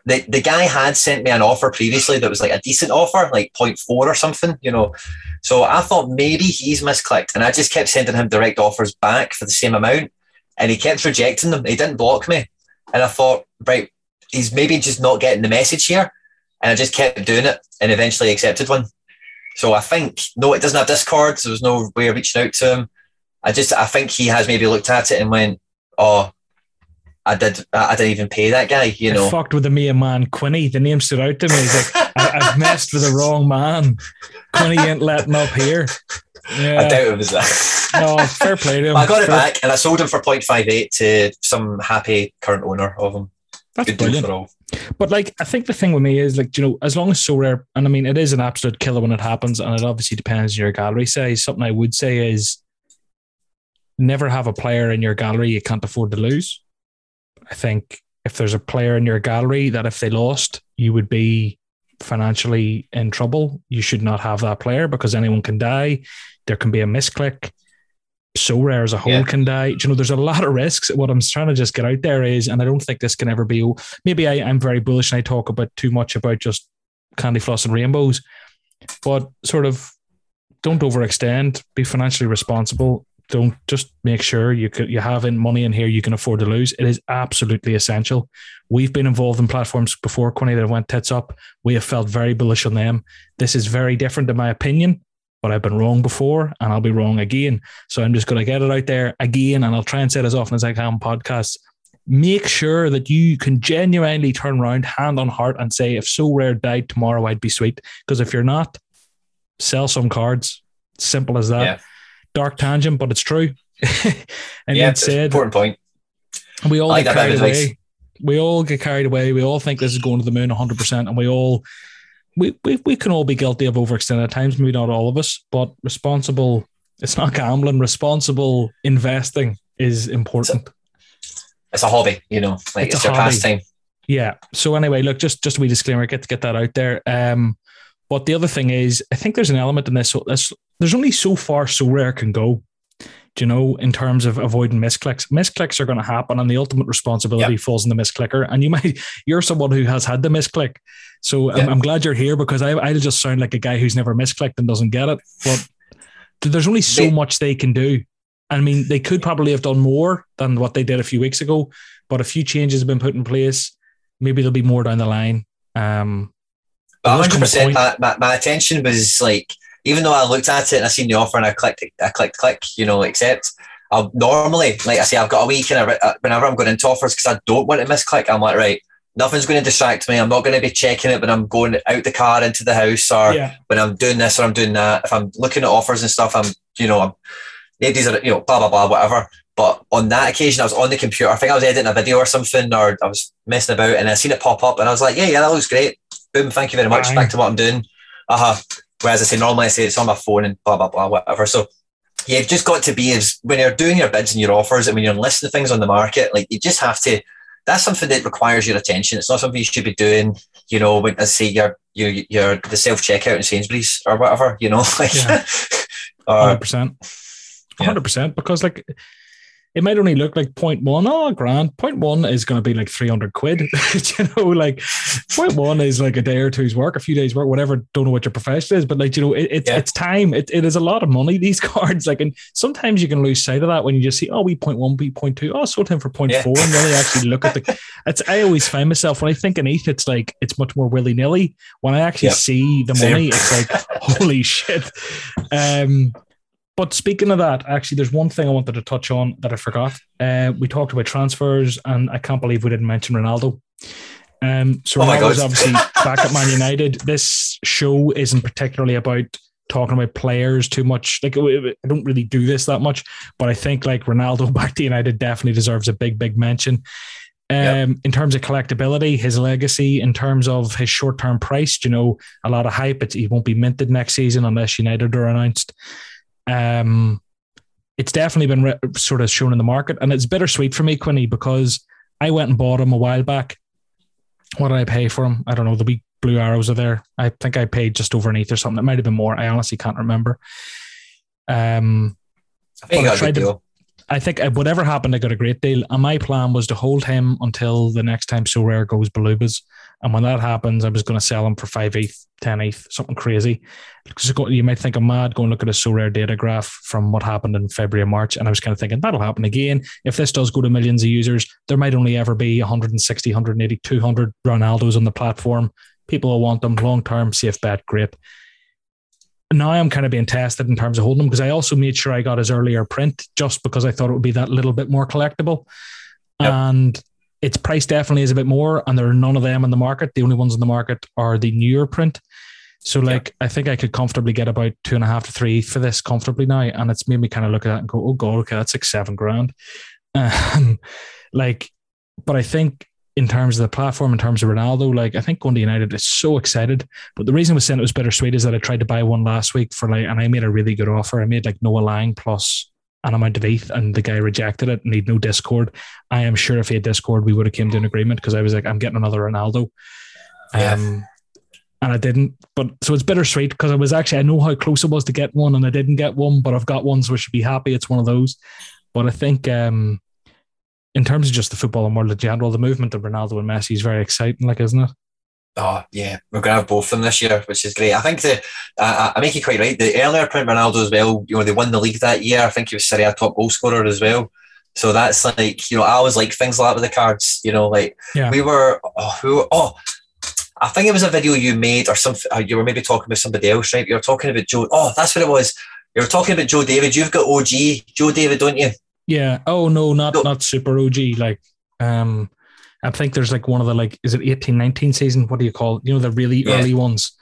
the, the guy had sent me an offer previously that was like a decent offer, like 0.4 or something, you know. So I thought maybe he's misclicked, and I just kept sending him direct offers back for the same amount, and he kept rejecting them. He didn't block me, and I thought, right, he's maybe just not getting the message here, and I just kept doing it, and eventually accepted one. So I think no, it doesn't have Discord, so there's no way of reaching out to him. I just I think he has maybe looked at it and went, oh. I did. I didn't even pay that guy. You I know, fucked with the me man Quinny. The name stood out to me. He's like, I, I've <laughs> messed with the wrong man. Quinny ain't letting up here. I doubt it was that. No, fair play to him. I got it Fair- back and I sold him for 0.58 to some happy current owner of him. That's Good brilliant. But like, I think the thing with me is like, you know, as long as Sorare, and I mean, it is an absolute killer when it happens, and it obviously depends on your gallery size. Something I would say is never have a player in your gallery you can't afford to lose. I think if there's a player in your gallery that if they lost, you would be financially in trouble. You should not have that player because anyone can die. There can be a misclick. Sorare as a whole Yeah. can die. Do You know, there's a lot of risks. What I'm trying to just get out there is, and I don't think this can ever be. Maybe I, I'm very bullish and I talk about too much about just candy floss and rainbows, but sort of don't overextend. Be financially responsible. Don't just make sure you could, you have in money in here you can afford to lose. It is absolutely essential. We've been involved in platforms before, Quinny, that went tits up. We have felt very bullish on them. This is very different in my opinion, but I've been wrong before and I'll be wrong again. So I'm just going to get it out there again and I'll try and say it as often as I can on podcasts. Make sure that you can genuinely turn around, hand on heart, and say, if Sorare died tomorrow, I'd be sweet. Because if you're not, sell some cards. Simple as that. Yeah. Dark tangent, but it's true. <laughs> and yeah, it's said, important point. we all like get carried advice. away. We all get carried away. We all think this is going to the moon 100%. And we all, we, we, we can all be guilty of overextending at times, maybe not all of us, but responsible, it's not gambling, responsible investing is important. It's a hobby, you know, like It's it's, a your hobby. pastime. Yeah. So anyway, look, just just a wee disclaimer, get to get that out there. Um, but the other thing is, I think there's an element in this. So this there's only so far Sorare can go. Do you know, in terms of avoiding misclicks, misclicks are going to happen, and the ultimate responsibility yep. falls on the misclicker. And you <laughs> might, you're someone who has had the misclick, so yep. I'm, I'm, glad you're here because I, I'll just sound like a guy who's never misclicked and doesn't get it. But there's only so they, much they can do. I mean, they could probably have done more than what they did a few weeks ago, but a few changes have been put in place. Maybe there'll be more down the line. Um, hundred percent. My, my, my attention was like, even though I looked at it and I seen the offer and I clicked, I clicked click, you know, accept. I'll normally, like I say, I've got a week and I, whenever I'm going into offers because I don't want to misclick, I'm like, right, nothing's going to distract me. I'm not going to be checking it when I'm going out the car into the house or yeah. when I'm doing this or I'm doing that. If I'm looking at offers and stuff, I'm, you know, I'm, these are, you know, blah, blah, blah, whatever. But on that occasion, I was on the computer. I think I was editing a video or something, or I was messing about, and I seen it pop up, and I was like, "Yeah, yeah, that looks great boom, thank you very much. Aye. Back to what I'm doing. Uh huh. Whereas I say normally I say it's on my phone and blah blah blah whatever. So yeah, you've just got to be as when you're doing your bids and your offers and when you're listing things on the market, like you just have to. That's something that requires your attention. It's not something you should be doing. You know, when I say you're you you're the self checkout in Sainsbury's or whatever. You know, <laughs> like hundred percent, hundred percent. Because like it might only look like point one. Oh, grand. Point one is going to be like 300 quid. <laughs> you know, like point one is like a day or two's work, a few days work, whatever. Don't know what your profession is, but like, you know, it, it's, yeah. it's time. It, it is a lot of money, <laughs> these cards. Like, and sometimes you can lose sight of that when you just see, oh, we point one, we point two. Oh, sold him for point yeah. four. And really <laughs> actually look at the, it's, I always find myself when I think in ETH, it's like, it's much more willy nilly. When I actually see the Same. money, it's like, holy shit. Um, but speaking of that, actually, there's one thing I wanted to touch on that I forgot. Uh, we talked about transfers, and I can't believe we didn't mention Ronaldo. Um, so oh Ronaldo's obviously <laughs> back at Man United. This show isn't particularly about talking about players too much. Like I don't really do this that much, but I think like Ronaldo <laughs> back to United definitely deserves a big, big mention. Um, yep. in terms of collectability, his legacy, in terms of his short term price, you know, a lot of hype. It's, he won't be minted next season unless United are announced. Um, it's definitely been re- sort of shown in the market, and it's bittersweet for me, Quinny, because I went and bought him a while back. What did I pay for him? I don't know. The big blue arrows are there. I think I paid just over an eighth or something. It might have been more. I honestly can't remember. Um, I think I tried to, I think uh, whatever happened, I got a great deal. And my plan was to hold him until the next time Sorare goes Balubas. And when that happens, I was going to sell him for 5 ETH, 10 ETH, something crazy. You might think I'm mad going look at a Sorare data graph from what happened in February and March. And I was kind of thinking that'll happen again. If this does go to millions of users, there might only ever be 160, 180, 200 Ronaldos on the platform. People will want them long term, safe bet, great now I'm kind of being tested in terms of holding them because I also made sure I got his earlier print just because I thought it would be that little bit more collectible. Yep. And its price definitely is a bit more, and there are none of them in the market. The only ones in the market are the newer print. So, like, I think I could comfortably get about two and a half to three for this comfortably now. And it's made me kind of look at that and go, oh, God, okay, that's like seven grand. <laughs> Um, like, but I think in terms of the platform, in terms of Ronaldo, like I think going to United is so excited. But the reason I was saying it was bittersweet is that I tried to buy one last week for like, and I made a really good offer. I made like Noah Lang plus an amount of ETH, and the guy rejected it and he'd no Discord. I am sure if he had Discord, we would have came to an agreement because I was like, I'm getting another Ronaldo. Yeah. Um, and I didn't. But so it's bittersweet because I was actually I know how close it was to get one, and I didn't get one, but I've got one, so I should be happy. It's one of those. But I think um, in terms of just the football and world in general, the movement of Ronaldo and Messi is very exciting, like, isn't it? Oh yeah, we're going to have both of them this year, which is great. I think the uh, I make you quite right. The earlier print Ronaldo as well. You know, they won the league that year. I think he was Serie A top goal scorer as well. So that's like you know, I always like things like that with the cards. You know, like yeah. we were oh, who oh. I think it was a video you made or something. You were maybe talking about somebody else, right? You were talking about Joe. Oh, that's what it was. You were talking about Joe David. You've got OG Joe David, don't you? Yeah. Oh no, not no. not super OG. Like, um, I think there's like one of the like, is it eighteen nineteen season? What do you call it? You know, the really yeah. early ones.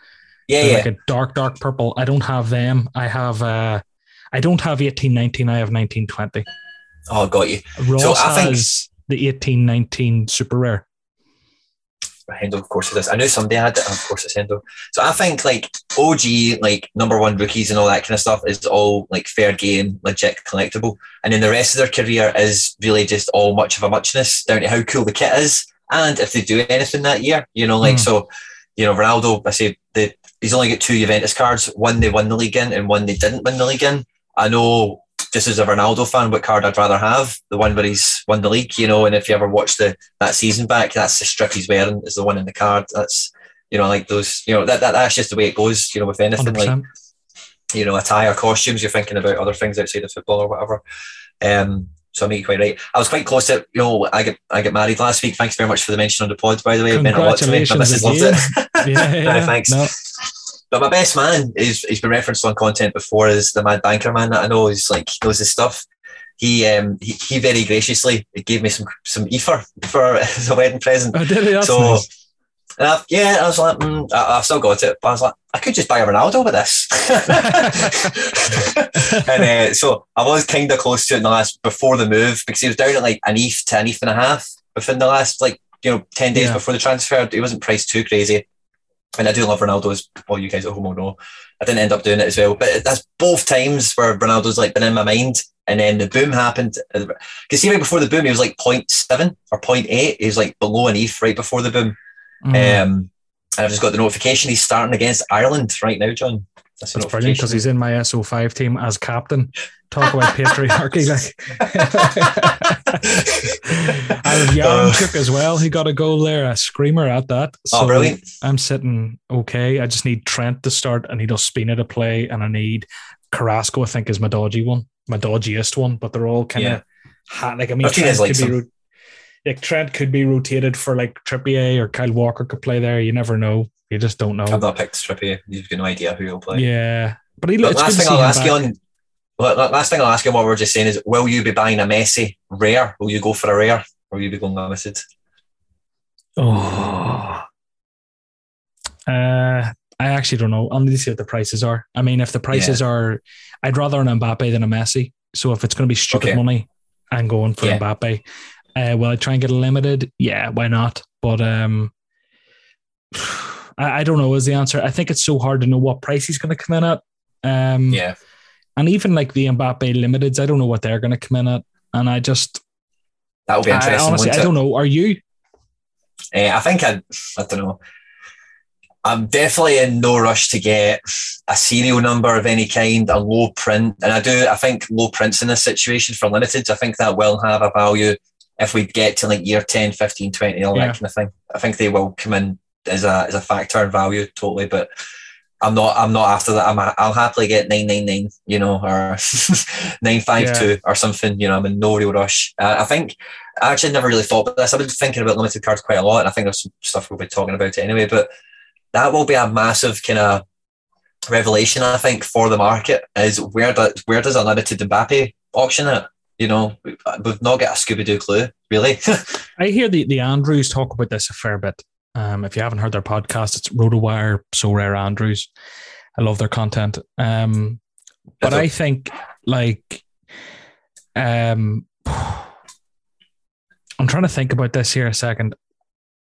Yeah, yeah. Like a dark, dark purple. I don't have them. I have, uh, I don't have eighteen nineteen. I have nineteen twenty. Oh, got you. Ross so I think the eighteen nineteen super rare. Hendo, of course, this. I knew somebody had it, of course, it's Hendo. So I think like OG, like number one rookies and all that kind of stuff is all like fair game, legit collectible. And then the rest of their career is really just all much of a muchness down to how cool the kit is and if they do anything that year, you know, like Mm. so, you know, Ronaldo. I say the he's only got two Juventus cards. One they won the league in, and one they didn't win the league in. I know. Just as a Ronaldo fan, what card I'd rather have? The one where he's won the league, you know. And if you ever watch the that season back, that's the strip he's wearing is the one in the card. That's you know, like those, you know, that, that that's just the way it goes, you know, with anything like 100%. you know, attire, costumes, you're thinking about other things outside of football or whatever. Um, so I you quite right. I was quite close to, you know, I get I get married last week. Thanks very much for the mention on the pod, by the way. It meant a lot to me. My missus loved it. <laughs> yeah, yeah. thanks. No, But my best man is he's been referenced on content before is the mad banker man that I know is like knows his stuff. He um he, he very graciously gave me some some ether for <laughs> a wedding present. oh, did he? That's so nice. and I've, yeah, I was like, mm, I, I've still got it, but I was like, I could just buy a Ronaldo with this. <laughs> and uh, so I was kind of close to it in the last before the move because he was down at like an ETH to an ETH and a half within the last like you know ten days Yeah. before the transfer. He wasn't priced too crazy, and I do love Ronaldo as all you guys at home will know. I didn't end up doing it as well, but that's both times where Ronaldo's like been in my mind, and then the boom happened. Because see, right before the boom, he was like 0.7 or 0.8. He was like below an ETH right before the boom. Mm. Um, and I've just got the notification he's starting against Ireland right now, John. That's, brilliant because he's in my SO5 team as captain. Talk about patriarchy. <laughs> Like. <laughs> I have Yaremchuk as well. He got a goal there, a screamer at that. So oh, brilliant. I'm sitting okay. I just need Trent to start. I need Ospina to play, and I need Carrasco. I think is my dodgy one, my dodgiest one. But they're all kind of Yeah. Like I mean, Trent could be ro- like Trent could be rotated for like Trippier or Kyle Walker could play there. You never know. You just don't know. I've not picked Trippier. You've got no idea who he'll play. Yeah, but he looks. last thing I'll ask you on. Last thing I'll ask you what we were just saying is, will you be buying a Messi rare? Will you go for a rare, or will you be going limited? Oh. Uh, I actually don't know. I'll need to see what the prices are. I mean, if the prices are, I'd rather an Mbappe than a Messi. So if it's going to be stupid Okay. money, I'm going for Yeah. Mbappe. Uh, will I try and get a limited? Yeah, why not? But um, <sighs> I, I don't know. Is the answer? I think it's so hard to know what price he's going to come in at. Um, Yeah, and even like the Mbappe limiteds, I don't know what they're going to come in at. And I just, that will be I, interesting. honestly, I don't know. Are you? Uh, I think I, I don't know. I'm definitely in no rush to get a serial number of any kind, a low print, and I do. I think low prints in this situation for limited. I think that will have a value if we get to like year 10, 15, 20, all Yeah. that kind of thing. I think they will come in as a as a factor in value totally, but. I'm not. I'm not after that. I'm. I'll happily get nine nine nine, you know, or <laughs> nine five two or something. You know, I'm in no real rush. Uh, I think I actually never really thought about this. I've been thinking about limited cards quite a lot, and I think there's some stuff we'll be talking about anyway. But that will be a massive kind of revelation, I think, for the market. Is where does where does a limited Mbappe auction it? You know, we've not got a Scooby Doo clue, really. <laughs> I hear the, the Andrews talk about this a fair bit. Um, if you haven't heard their podcast, it's RotoWire, Sorare Andrews. I love their content. Um, but I think like um, I'm trying to think about this here a second.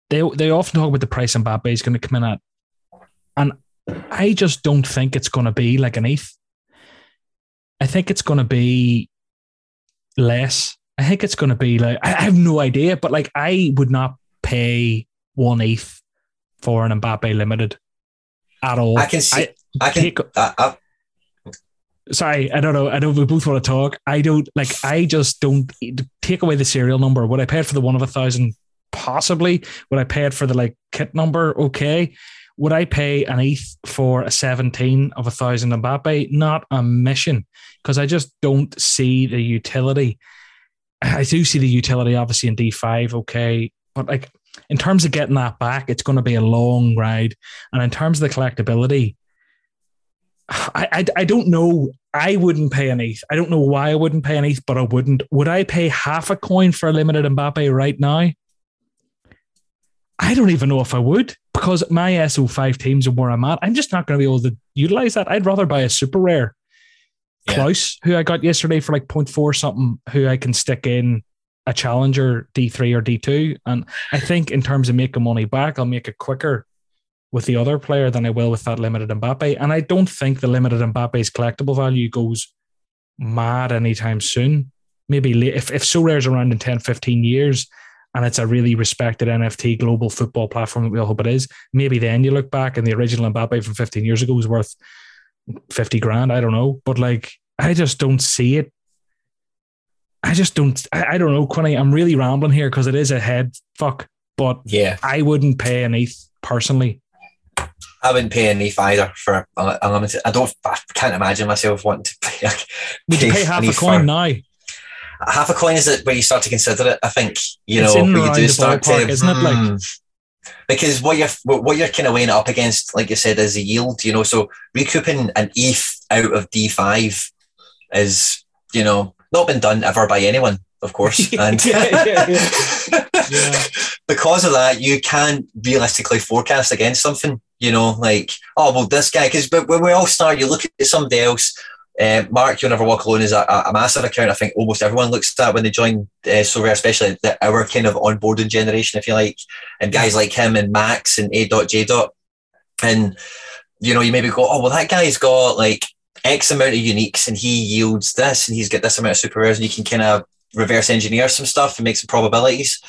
They they often talk about the price Mbappe is going to come in at, and I just don't think it's going to be like an ETH. I think it's going to be less. I think it's going to be like I have no idea, but like I would not pay one ETH for an Mbappe limited at all. I can see. I- I, can. take- I, I, sorry, I don't know. I know we both want to talk. I don't like. I just don't take away the serial number. Would I pay it for the one of a thousand? Possibly. Would I pay it for the like kit number? Okay. Would I pay an ETH for a seventeen of a thousand Mbappe? Not a mission, because I just don't see the utility. I do see the utility, obviously, in D five. Okay, but like in terms of getting that back, it's going to be a long ride, and in terms of the collectability. I, I, I don't know. I wouldn't pay an ETH. I don't know why I wouldn't pay an ETH, but I wouldn't. Would I pay half a coin for a limited Mbappe right now? I don't even know if I would because my SO5 teams are where I'm at. I'm just not going to be able to utilize that. I'd rather buy a super rare Yeah. Klaus, who I got yesterday for like 0.4 something, who I can stick in a challenger D3 or D2. And I think in terms of making money back, I'll make it quicker with the other player than I will with that limited Mbappe. And I don't think the limited Mbappe's collectible value goes mad anytime soon. Maybe late, if, if Sorare's around in 10, 15 years, and it's a really respected NFT global football platform that we all hope it is, maybe then you look back and the original Mbappe from 15 years ago was worth 50 grand. I don't know. But like, I just don't see it. I just don't, I, I don't know, Quinny. I'm really rambling here because it is a head fuck, but yeah, I wouldn't pay an eighth personally. I wouldn't pay an ETH either for unlimited. I don't. I can't imagine myself wanting to pay. Like, Would you pay half a coin now? Half a coin is it where you start to consider it. I think you It's know where you do start ballpark, to, isn't it, like- hmm. because what you're what you're kind of weighing it up against, like you said, is the yield. You know, so recouping an ETH out of D five is you know not been done ever by anyone, of course, <laughs> and Yeah, yeah, yeah. Yeah. <laughs> because of that, you can't realistically forecast against something. You know, like oh well, this guy. Because when we all start, you look at somebody else. Uh, Mark, you'll never walk alone is a, a massive account. I think almost everyone looks at when they join uh, Sorare, especially the, our kind of onboarding generation, if you like, and guys like him and Max and A. J. And you know, you maybe go, oh well, that guy's got like X amount of uniques, and he yields this, and he's got this amount of super rares, and you can kind of reverse engineer some stuff and make some probabilities.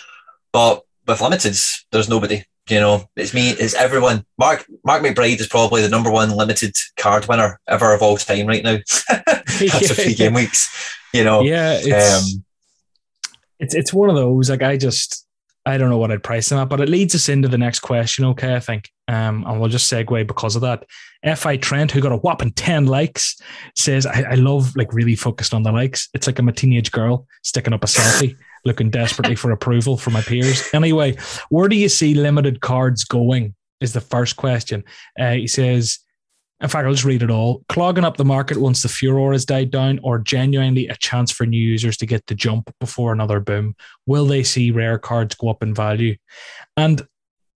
But with limiteds, there's nobody. You know, it's me, it's everyone. Mark Mark McBride is probably the number one limited card winner ever of all time right now. <laughs> After three <laughs> game weeks, you know. Yeah, it's, Um, it's it's one of those. Like I just I don't know what I'd price them at, but it leads us into the next question. Okay, I think, um, and we'll just segue because of that. Fi Trent, who got a whopping ten likes, says, I, "I love like really focused on the likes. It's like I'm a teenage girl sticking up a selfie." <laughs> Looking desperately for approval from my peers. Anyway, where do you see limited cards going? Is the first question. Uh, he says, in fact, I'll just read it all. Clogging up the market once the furor has died down, or genuinely a chance for new users to get the jump before another boom? Will they see rare cards go up in value? And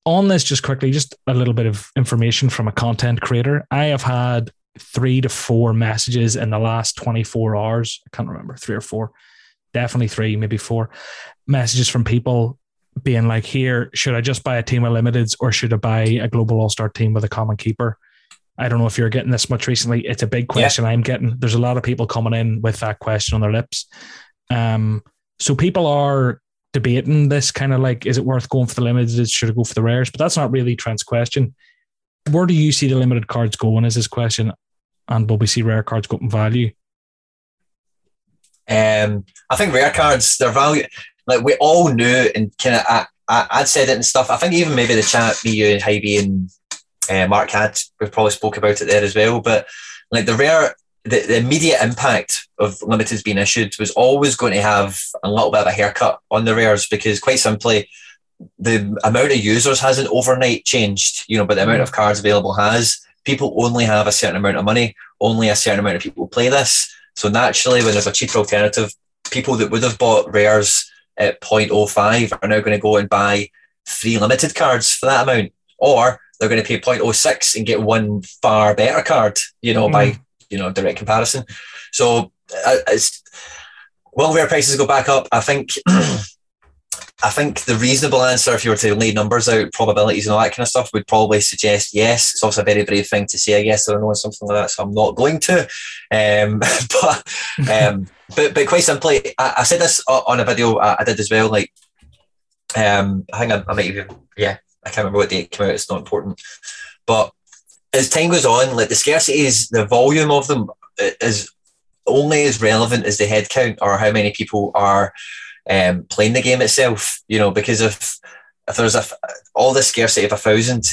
on this, just quickly, just a little bit of information from a content creator. I have had three to four messages in the last 24 hours. I can't remember, three or four. Definitely three, maybe four messages from people being like, here, should I just buy a team of limiteds or should I buy a global all star team with a common keeper? I don't know if you're getting this much recently. It's a big question I'm getting. There's a lot of people coming in with that question on their lips. Um, so people are debating this kind of like, is it worth going for the limited? Should I go for the rares? But that's not really Trent's question. Where do you see the limited cards going? Is his question, and will we see rare cards go up in value? Um, I think rare cards, their value, like we all knew, and kind of, I, I, I'd said it and stuff. I think even maybe the chat, me, you, and Hybe and uh, Mark had, we probably spoke about it there as well. But like the rare, the, the immediate impact of limiteds being issued was always going to have a little bit of a haircut on the rares because quite simply, the amount of users hasn't overnight changed, you know, but the amount of cards available has. People only have a certain amount of money, only a certain amount of people play this. So naturally, when there's a cheaper alternative, people that would have bought rares at 0.05 are now going to go and buy three limited cards for that amount, or they're going to pay 0.06 and get one far better card, you know, mm. by you know direct comparison. So uh, it's will rare prices go back up? I think. <clears throat> I think the reasonable answer, if you were to lay numbers out, probabilities and all that kind of stuff, would probably suggest yes. It's also a very brave thing to say, I guess, or know something like that. So I'm not going to. Um, <laughs> but, um, but but quite simply, I, I, said this on a video I, I did as well. Like, um, I think I, I might even yeah, I can't remember what date it came out. It's not important. But as time goes on, like the scarcity is the volume of them is only as relevant as the head count or how many people are um, playing the game itself. You know, because if if there's a all the scarcity of a thousand,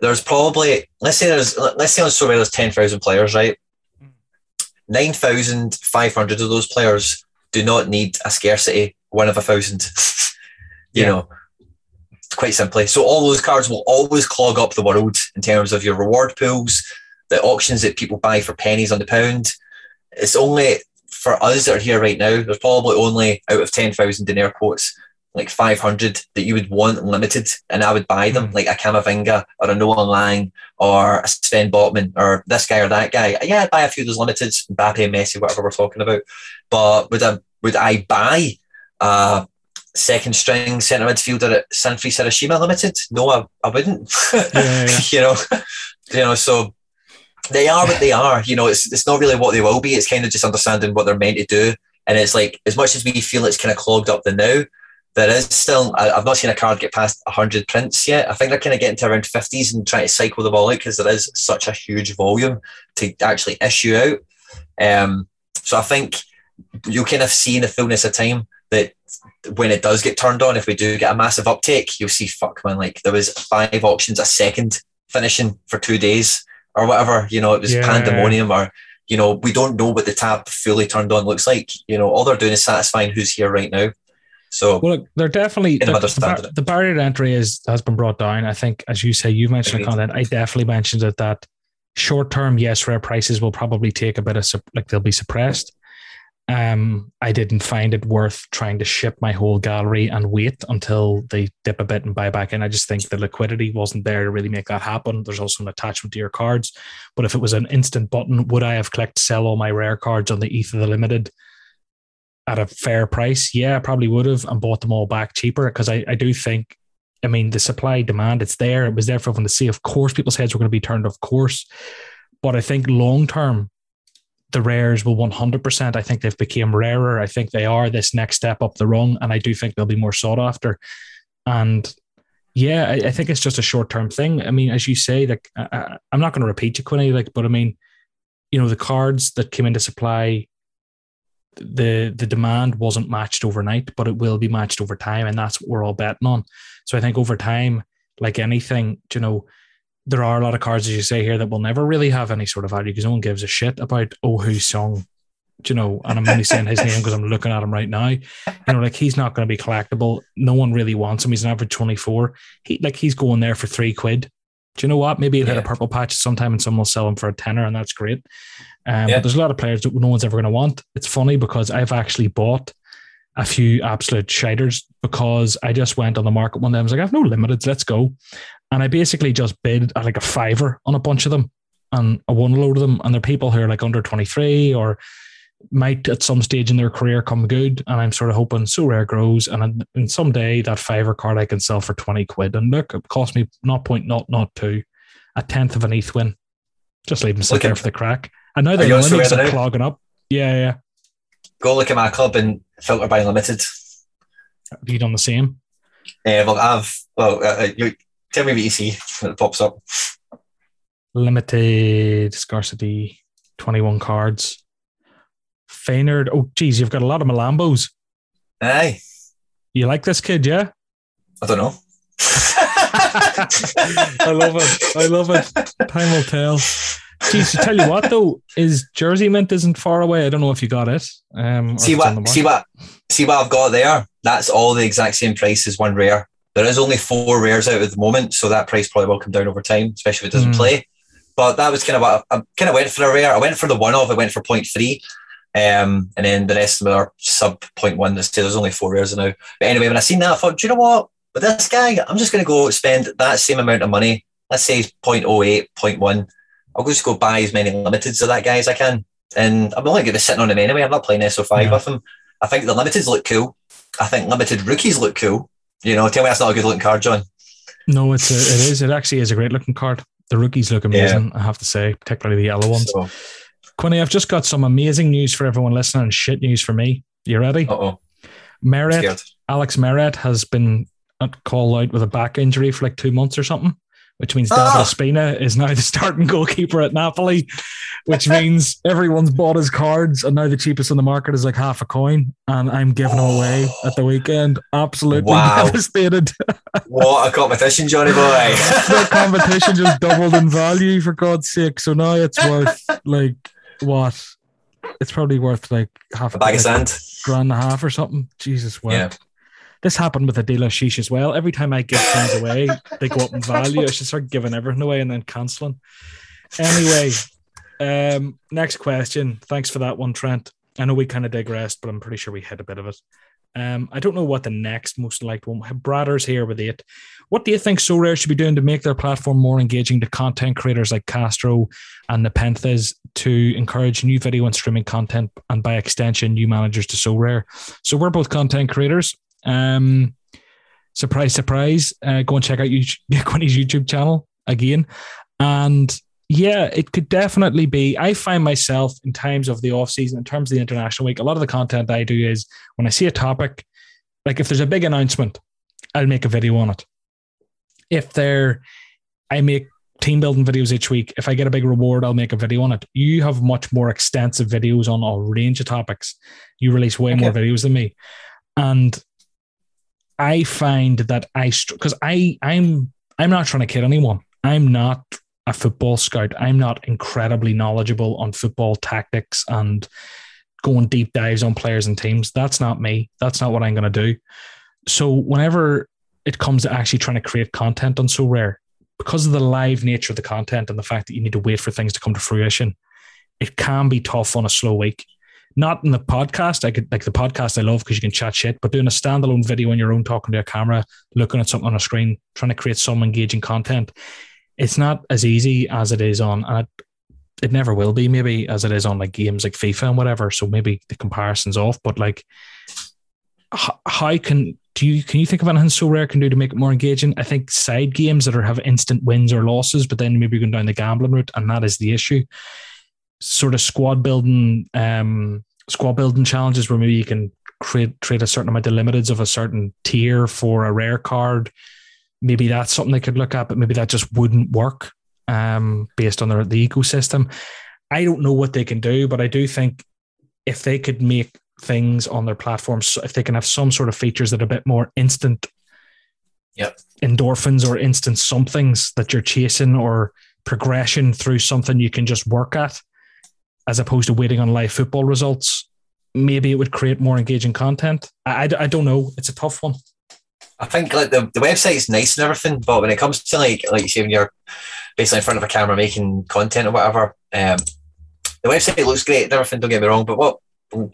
there's probably let's say there's let's say on Sorare there's ten thousand players, right? Nine thousand five hundred of those players do not need a scarcity one of a thousand. <laughs> you yeah. know, quite simply. So all those cards will always clog up the world in terms of your reward pools, the auctions that people buy for pennies on the pound. It's only for us that are here right now, there's probably only out of 10,000 in air quotes, like 500 that you would want limited, and I would buy them, mm. like a Camavinga or a Noah Lang or a Sven Botman or this guy or that guy. Yeah, I'd buy a few of those limited, Mbappe, Messi, whatever we're talking about. But would I, would I buy a second string centre midfielder at Sanfrecce Hiroshima Limited? No, I, I wouldn't. <laughs> Yeah, yeah. you know, <laughs> you know, so they are what they are. You know, it's it's not really what they will be. It's kind of just understanding what they're meant to do. And it's like as much as we feel it's kind of clogged up the now, there is still. I, have not seen a card get past hundred prints yet. I think they're kind of getting to around fifties and trying to cycle them all out because there is such a huge volume to actually issue out. Um, so I think you kind of see in the fullness of time that when it does get turned on, if we do get a massive uptake, you'll see fuck man, like there was five auctions a second finishing for two days or whatever. You know, it was yeah. pandemonium or you know, we don't know what the tab fully turned on looks like. You know, all they're doing is satisfying who's here right now. So well, look, they're definitely they're, the, bar, the, barrier to entry is has been brought down. I think, as you say, you mentioned the content. I definitely mentioned it that short term, yes, rare prices will probably take a bit of like they'll be suppressed. Um, I didn't find it worth trying to ship my whole gallery and wait until they dip a bit and buy back in. I just think the liquidity wasn't there to really make that happen. There's also an attachment to your cards. But if it was an instant button, would I have clicked sell all my rare cards on the ETH of the limited at a fair price? Yeah, I probably would have and bought them all back cheaper because I, I do think, I mean, the supply demand, it's there. It was there for everyone to see. Of course, people's heads were going to be turned, of course. But I think long term, the rares will 100%. I think they've become rarer. I think they are this next step up the rung, and I do think they'll be more sought after. And yeah, I, I think it's just a short term thing. I mean, as you say, like I, am not going to repeat you, Quinny, like, but I mean, you know, the cards that came into supply, the the demand wasn't matched overnight, but it will be matched over time, and that's what we're all betting on. So I think over time, like anything, you know, there are a lot of cards, as you say here, that will never really have any sort of value because no one gives a shit about Oh Who's song. You know, and I'm only saying his name because I'm looking at him right now. You know, like he's not going to be collectible. No one really wants him. He's an average 24. He like he's going there for three quid. Do you know what? Maybe he'll yeah. hit a purple patch sometime and someone will sell him for a tenner, and that's great. Um, yeah. But there's a lot of players that no one's ever going to want. It's funny because I've actually bought a few absolute shiders because I just went on the market one day. I was like, I have no limiteds, let's go. And I basically just bid at like a fiver on a bunch of them and I won a load of them. And they're people who are like under 23 or might at some stage in their career come good. And I'm sort of hoping Sorare grows. And in someday that fiver card I can sell for 20 quid. And look, it cost me not point not not two, a tenth of an ETH win. Just leave them sit there for the crack. And now the limits are clogging up. Yeah, yeah. Go look at my club and filter by limited. Have you done the same? Yeah, well, I've well, uh, uh, you tell me what you see when it pops up. Limited scarcity, twenty-one cards. Feynard. Oh, geez, you've got a lot of Malambos. Aye. You like this kid, yeah? I don't know. <laughs> I love it. I love it. Time will tell. <laughs> Geez, to tell you what though, is Jersey Mint isn't far away. I don't know if you got it. Um, see what? See what? See what I've got there. That's all the exact same price as one rare. There is only four rares out at the moment, so that price probably will come down over time, especially if it doesn't mm. play. But that was kind of what I, I kind of went for a rare. I went for the one of. I went for 0.3. Um, and then the rest of them are sub 0.1. There's only four rares now. But anyway, when I seen that, I thought, do you know what? With this guy, I'm just going to go spend that same amount of money. Let's say 0.08, 0.1 I'll just go buy as many limiteds of that guy as I can. And I'm only going to be sitting on him anyway. I'm not playing SO5 yeah. with him. I think the limiteds look cool. I think limited rookies look cool. You know, tell me that's not a good looking card, John. No, it's a, it is. It actually is a great looking card. The rookies look amazing, yeah. I have to say, particularly the yellow ones. So, Quinny, I've just got some amazing news for everyone listening and shit news for me. You ready? oh. Meret, Alex Meret has been uh, called out with a back injury for like two months or something which means David oh. Ospina is now the starting <laughs> goalkeeper at Napoli, which <laughs> means everyone's bought his cards, and now the cheapest on the market is like half a coin, and I'm giving oh. away at the weekend. Absolutely wow. <laughs> devastated. what a competition, Johnny boy! the competition just doubled in value for God's sake. So now it's worth like what? It's probably worth like half a bag of sand, grand and a half or something. Jesus, wow. Yeah. This happened with Adil Aouchiche as well. Every time I give things away, they go up in value. I should start giving everything away and then cancelling. Anyway, um, next question. Thanks for that one, Trent. I know we kind of digressed, but I'm pretty sure we hit a bit of it. Um, I don't know what the next most liked one. Bradder's here with it. What do you think Sorare should be doing to make their platform more engaging to content creators like Castro and the Nepenthes to encourage new video and streaming content and by extension new managers to Sorare? So we're both content creators. Um, surprise, surprise. Uh, go and check out YouTube, <laughs> Quinny's YouTube channel again. And yeah, it could definitely be. I find myself in times of the off season, in terms of the international week, a lot of the content I do is when I see a topic, like if there's a big announcement, I'll make a video on it. If there, I make team building videos each week. If I get a big reward, I'll make a video on it. You have much more extensive videos on a range of topics. You release way okay. more videos than me, and I find that I because I I'm I'm not trying to kid anyone. I'm not a football scout. I'm not incredibly knowledgeable on football tactics and going deep dives on players and teams. That's not me. That's not what I'm going to do. So whenever it comes to actually trying to create content on Sorare, because of the live nature of the content and the fact that you need to wait for things to come to fruition, it can be tough on a slow week. Not in the podcast. I could like the podcast I love because you can chat shit, but doing a standalone video on your own, talking to a camera, looking at something on a screen, trying to create some engaging content, it's not as easy as it is on. And it, it never will be, maybe as it is on like games like FIFA and whatever. So maybe the comparison's off. But like, how, can do you can you think of anything Sorare can do to make it more engaging? I think side games that are have instant wins or losses, but then maybe you're going down the gambling route, and that is the issue. Sort of squad building, um, squad building challenges where maybe you can create trade a certain amount of limiteds of a certain tier for a rare card. Maybe that's something they could look at, but maybe that just wouldn't work um, based on their, the ecosystem. I don't know what they can do, but I do think if they could make things on their platforms, if they can have some sort of features that are a bit more instant yep. endorphins or instant somethings that you're chasing or progression through something you can just work at, as opposed to waiting on live football results, maybe it would create more engaging content. I, I, I don't know. It's a tough one. I think like the, the website is nice and everything, but when it comes to like like you say when you're basically in front of a camera making content or whatever, um, the website looks great and everything. Don't get me wrong, but what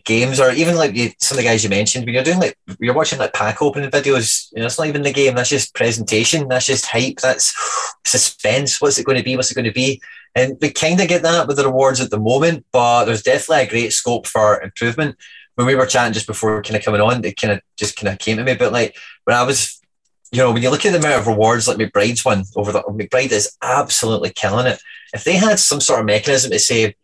games or even like you, some of the guys you mentioned when you're doing like you're watching like pack opening videos you know it's not even the game that's just presentation that's just hype that's <sighs> suspense what's it going to be what's it going to be and we kind of get that with the rewards at the moment but there's definitely a great scope for improvement when we were chatting just before kind of coming on, it kind of just kind of came to me. But like when I was, you know, when you look at the amount of rewards like McBride's one over the McBride is absolutely killing it. If they had some sort of mechanism to say,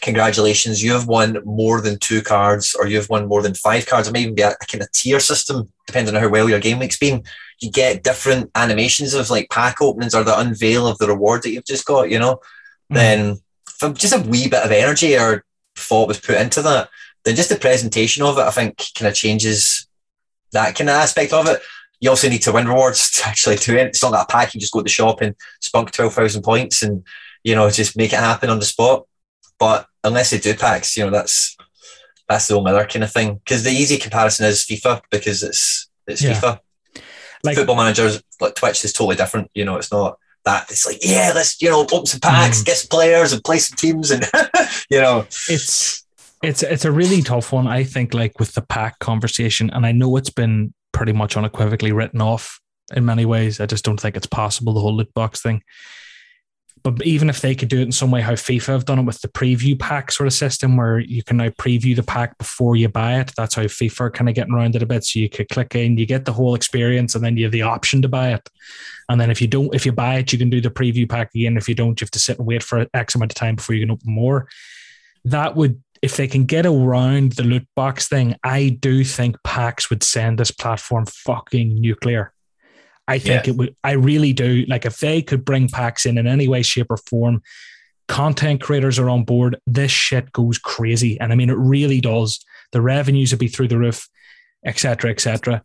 congratulations, you have won more than two cards, or you've won more than five cards, or maybe a, a kind of tier system, depending on how well your game week's been. You get different animations of like pack openings or the unveil of the reward that you've just got, you know. Mm. Then just a wee bit of energy or thought was put into that, then just the presentation of it, I think, kind of changes that kind of aspect of it. You also need to win rewards to actually do it. It's not that pack, you just go to the shop and spunk 12,000 points and, you know, just make it happen on the spot. But unless they do packs, you know, that's that's the only other kind of thing. Because the easy comparison is FIFA because it's it's yeah. FIFA. Like football managers, like Twitch is totally different. You know, it's not that. It's like, yeah, let's you know open some packs, mm. get some players, and play some teams, and <laughs> you know, it's it's it's a really tough one, I think, like with the pack conversation. And I know it's been pretty much unequivocally written off in many ways. I just don't think it's possible, the whole loot box thing. But even if they could do it in some way, how FIFA have done it with the preview pack sort of system, where you can now preview the pack before you buy it. That's how FIFA are kind of getting around it a bit. So you could click in, you get the whole experience, and then you have the option to buy it. And then if you don't, if you buy it, you can do the preview pack again. If you don't, you have to sit and wait for X amount of time before you can open more. That would if they can get around the loot box thing, I do think PAX would send this platform fucking nuclear. I think yeah. it would. I really do. Like if they could bring packs in in any way, shape, or form, content creators are on board. This shit goes crazy, and I mean it really does. The revenues would be through the roof, etc., etc.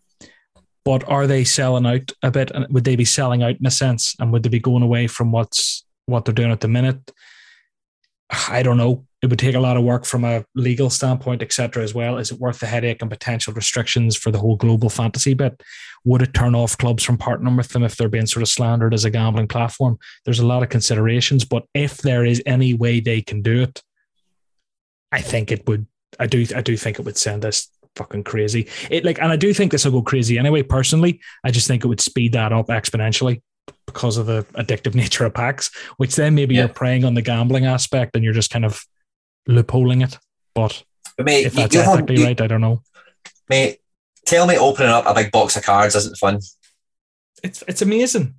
But are they selling out a bit? And would they be selling out in a sense? And would they be going away from what's what they're doing at the minute? I don't know it would take a lot of work from a legal standpoint, etc. As well, is it worth the headache and potential restrictions for the whole global fantasy bit? Would it turn off clubs from partnering with them if they're being sort of slandered as a gambling platform? There's a lot of considerations, but if there is any way they can do it, I think it would. I do. I do think it would send us fucking crazy. It like, and I do think this will go crazy anyway. Personally, I just think it would speed that up exponentially because of the addictive <laughs> nature of packs, which then maybe yeah. you're preying on the gambling aspect and you're just kind of loopholing it. But, but mate, if that's ethically you, right, I don't know. Mate, tell me opening up a big box of cards isn't fun. It's it's amazing.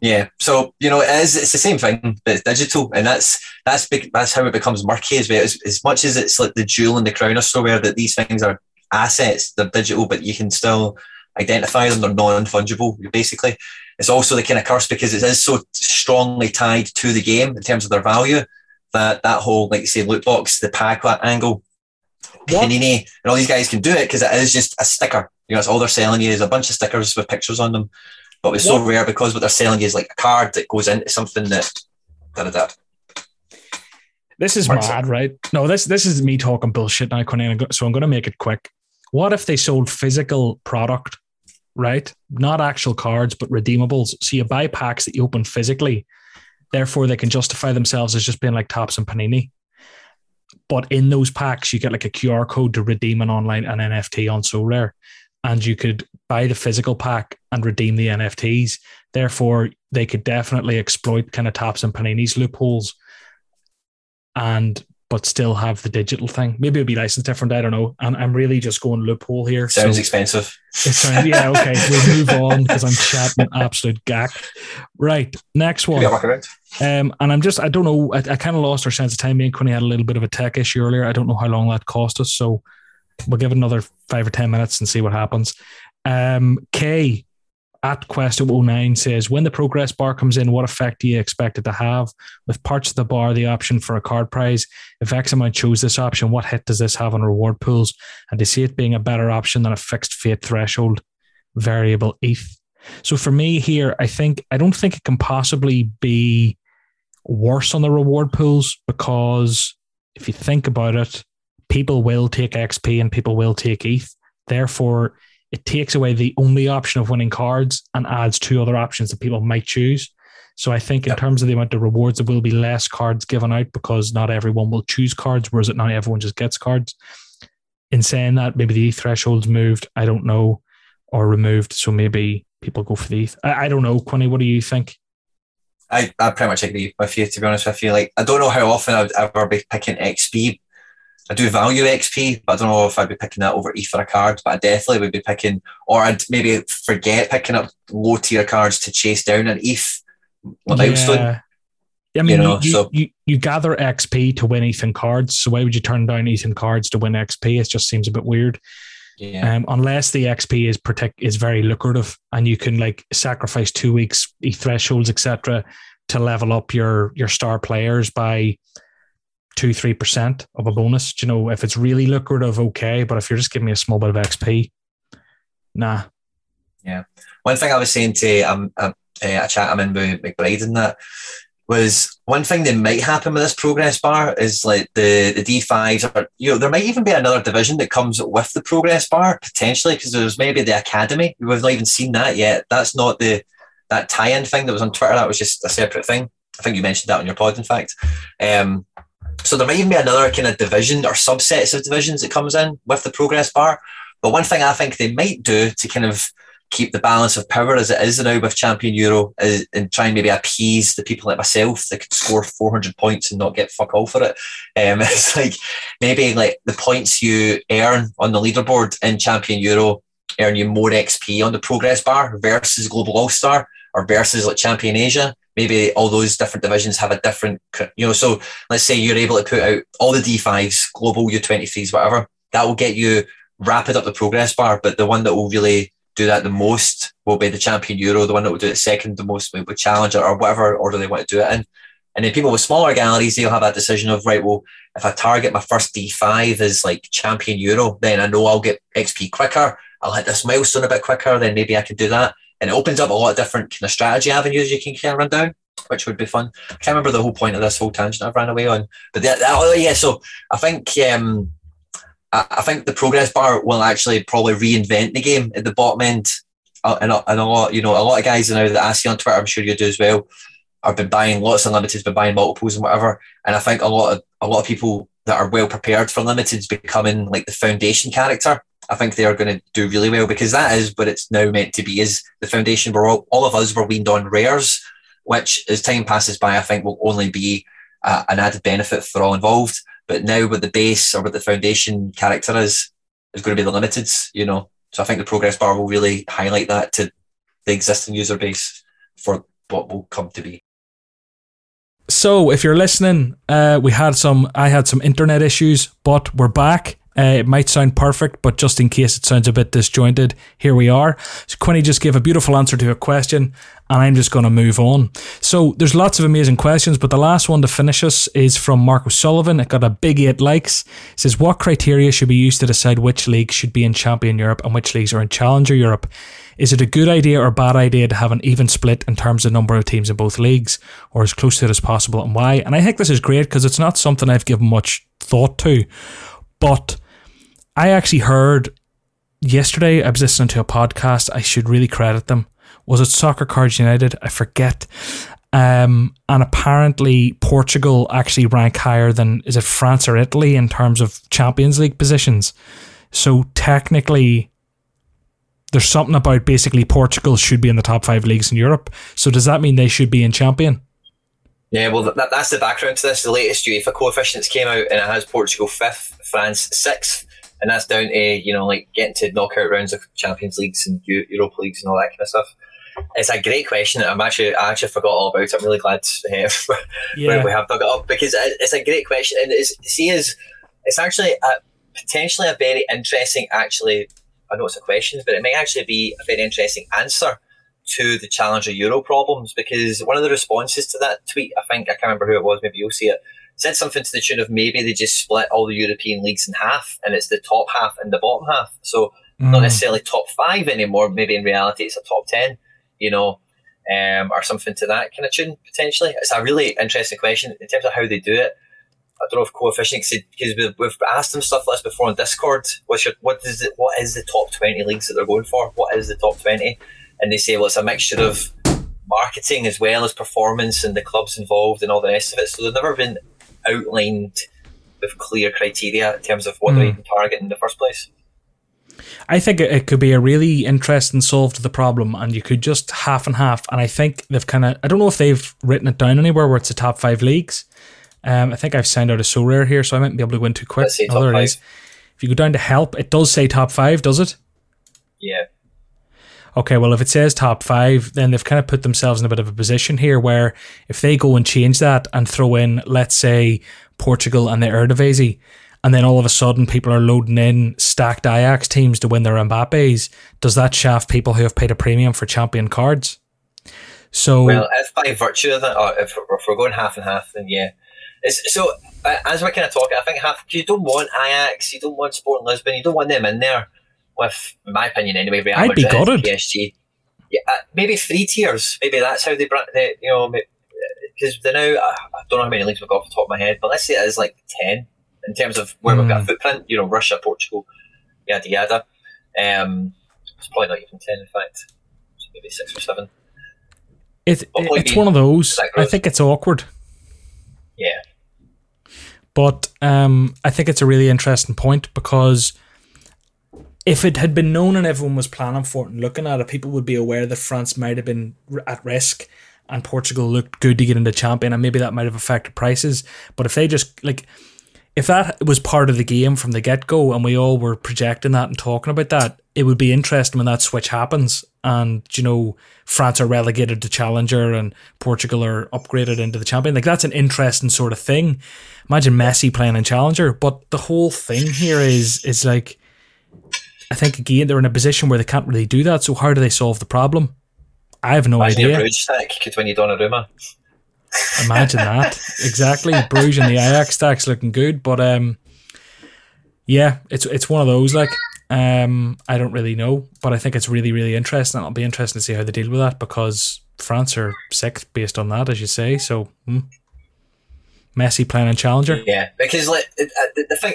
Yeah, so you know it is. It's the same thing, but it's digital, and that's that's big, that's how it becomes murky as well. As, as much as it's like the jewel in the crown or so, where that these things are assets. They're digital, but you can still identify them. They're non-fungible, basically. It's also the kind of curse because it is so strongly tied to the game in terms of their value that that whole, like you say, loot box, the pack angle, Panini, and all these guys can do it because it is just a sticker. You know, it's all they're selling you is a bunch of stickers with pictures on them. But it's what? Sorare because what they're selling you is like a card that goes into something that da da da. This is mad, right? No, this this is me talking bullshit now, Quinn. So I'm going to make it quick. What if they sold physical product, right? Not actual cards, but redeemables. So you buy packs that you open physically. Therefore, they can justify themselves as just being like Topps and Panini. But in those packs, you get like a QR code to redeem an online an NFT on Sorare, and you could buy the physical pack and redeem the NFTs. Therefore, they could definitely exploit kind of Topps and Panini's loopholes and but still have the digital thing. Maybe it'll be licensed different. I don't know. And I'm really just going loophole here. Sounds so expensive. It sounds yeah. Okay, we'll <laughs> move on because I'm chatting absolute gack. Right, next one. Um, and I'm just I don't know. I, I kind of lost our sense of time. Me and Quinny had a little bit of a tech issue earlier. I don't know how long that cost us. So we'll give it another five or ten minutes and see what happens. Um, K at Quest 09 says, when the progress bar comes in, what effect do you expect it to have? With parts of the bar, the option for a card prize, if X amount chose this option, what hit does this have on reward pools? And to see it being a better option than a fixed fate threshold variable ETH. So for me here, I think I don't think it can possibly be worse on the reward pools because if you think about it, people will take XP and people will take ETH. Therefore, it takes away the only option of winning cards and adds two other options that people might choose. So I think in yep. terms of the amount of rewards, there will be less cards given out because not everyone will choose cards, whereas now everyone just gets cards. In saying that, maybe the thresholds moved, I don't know, or removed. So maybe people go for the ETH. I, I don't know, Quinny, what do you think? I, I pretty much agree with you, to be honest with you. Like, I don't know how often I would ever be picking XP I do value XP, but I don't know if I'd be picking that over ETH for a card, but I definitely would be picking, or I'd maybe forget picking up low tier cards to chase down an ETH milestone. Yeah. I mean, you, know, you, so, you, you gather XP to win Ethan cards. So why would you turn down Ethan cards to win XP? It just seems a bit weird. Yeah. Um, unless the XP is protect is very lucrative and you can like sacrifice two weeks thresholds, etc., to level up your your star players by two, three percent of a bonus. Do you know, if it's really lucrative, okay. But if you're just giving me a small bit of XP, nah. Yeah. One thing I was saying to um, a, a chat I'm in with McBride and that was one thing that might happen with this progress bar is like the the D5s or you know there might even be another division that comes with the progress bar potentially because there's maybe the academy we've not even seen that yet that's not the that tie-in thing that was on Twitter that was just a separate thing I think you mentioned that on your pod in fact um, so there might even be another kind of division or subsets of divisions that comes in with the progress bar. But one thing I think they might do to kind of keep the balance of power as it is now with Champion Euro is, and try and maybe appease the people like myself that could score 400 points and not get fuck all for it. Um, <laughs> it's like maybe like the points you earn on the leaderboard in Champion Euro earn you more XP on the progress bar versus Global All Star or versus like Champion Asia maybe all those different divisions have a different, you know, so let's say you're able to put out all the D5s, global U23s, whatever, that will get you rapid up the progress bar. But the one that will really do that the most will be the champion Euro. The one that will do it second the most will be Challenger or whatever order they want to do it in. And then people with smaller galleries, they'll have that decision of, right, well, if I target my first D5 as like champion Euro, then I know I'll get XP quicker. I'll hit this milestone a bit quicker, then maybe I can do that and it opens up a lot of different kind of strategy avenues you can kind of run down, which would be fun. I can't remember the whole point of this whole tangent I've ran away on, but that, that, oh, yeah. So I think um, I, think the progress bar will actually probably reinvent the game at the bottom end, uh, and, and a lot you know a lot of guys now that I see on Twitter, I'm sure you do as well, I've been buying lots of limiteds, been buying multiples and whatever, and I think a lot of a lot of people that are well prepared for limiteds becoming like the foundation character I think they are going to do really well because that is what it's now meant to be. Is the foundation where all, all of us were weaned on rares, which as time passes by, I think will only be uh, an added benefit for all involved. But now, with the base or what the foundation character is, is going to be the limiteds. You know, so I think the progress bar will really highlight that to the existing user base for what will come to be. So, if you're listening, uh, we had some. I had some internet issues, but we're back Uh, it might sound perfect, but just in case it sounds a bit disjointed, here we are. So Quinny just gave a beautiful answer to a question, and I'm just going to move on. So there's lots of amazing questions, but the last one to finish us is from Mark Sullivan. It got a big eight likes. It says, What criteria should be used to decide which leagues should be in Champion Europe and which leagues are in Challenger Europe? Is it a good idea or bad idea to have an even split in terms of number of teams in both leagues, or as close to it as possible, and why? And I think this is great because it's not something I've given much thought to. But I actually heard yesterday, I was listening to a podcast. I should really credit them. Was it Soccer Cards United? I forget. Um, and apparently Portugal actually rank higher than is it France or Italy in terms of Champions League positions. So technically, there's something about basically Portugal should be in the top five leagues in Europe. So does that mean they should be in champion? Yeah, well, that, that's the background to this. The latest UEFA coefficients came out, and it has Portugal fifth, France sixth, and that's down to you know like getting to knockout rounds of Champions Leagues and Europa Leagues and all that kind of stuff. It's a great question. I'm actually I actually forgot all about it. I'm really glad <laughs> uh, yeah. we have dug it up because it's a great question, and it's see is it's actually a, potentially a very interesting actually I know it's a question, but it may actually be a very interesting answer to the Challenger Euro problems because one of the responses to that tweet, I think, I can't remember who it was, maybe you'll see it, said something to the tune of maybe they just split all the European leagues in half and it's the top half and the bottom half. So mm. not necessarily top five anymore, maybe in reality it's a top 10, you know, um, or something to that kind of tune potentially. It's a really interesting question in terms of how they do it. I don't know if coefficient because we've, we've asked them stuff like this before on Discord. What's your, what is it? What is the top twenty leagues that they're going for? What is the top twenty? And they say, well, it's a mixture of marketing as well as performance and the clubs involved and all the rest of it. So they've never been outlined with clear criteria in terms of what mm. they're even targeting in the first place. I think it could be a really interesting solve to the problem, and you could just half and half. And I think they've kind of, I don't know if they've written it down anywhere where it's the top five leagues, um, I think I've signed out a Sorare here, so I might be able to go in too quick. Oh, there it is. If you go down to help, it does say top five, does it? Yeah. Okay, well, if it says top five, then they've kind of put themselves in a bit of a position here where if they go and change that and throw in, let's say, Portugal and the Eredivisie, and then all of a sudden people are loading in stacked Ajax teams to win their Mbappes, does that shaft people who have paid a premium for champion cards? So, well, if by virtue of that, or if, if we're going half and half, then yeah, it's, so as we're kind of talking, I think half you don't want Ajax, you don't want Sporting Lisbon, you don't want them in there. With in my opinion, anyway, Real I'd be gutted. PSG, yeah, uh, maybe three tiers. Maybe that's how they, brought they you know, because they now I don't know how many leagues we've got off the top of my head, but let's say it is like ten in terms of where mm. we've got a hmm. footprint. You know, Russia, Portugal, yada yada. Um, it's probably not even ten, in fact, maybe six or seven. It, it's one of those. I think it's awkward. Yeah. But um, I think it's a really interesting point because if it had been known and everyone was planning for it and looking at it, people would be aware that France might have been at risk and Portugal looked good to get into champion, and maybe that might have affected prices. But if they just like, if that was part of the game from the get go, and we all were projecting that and talking about that, it would be interesting when that switch happens and you know France are relegated to challenger and Portugal are upgraded into the champion. Like that's an interesting sort of thing. Imagine Messi playing in challenger, but the whole thing here is is like I think again they're in a position where they can't really do that. So how do they solve the problem? I have no Imagine idea. Bruges stack could win you Donnarumma. Imagine <laughs> that exactly. Bruges and the Ajax stacks looking good, but um, yeah, it's it's one of those like um, I don't really know, but I think it's really, really interesting. It'll be interesting to see how they deal with that because France are sixth based on that, as you say. So, hmm. Messi playing in Challenger. Yeah, because like the, the thing,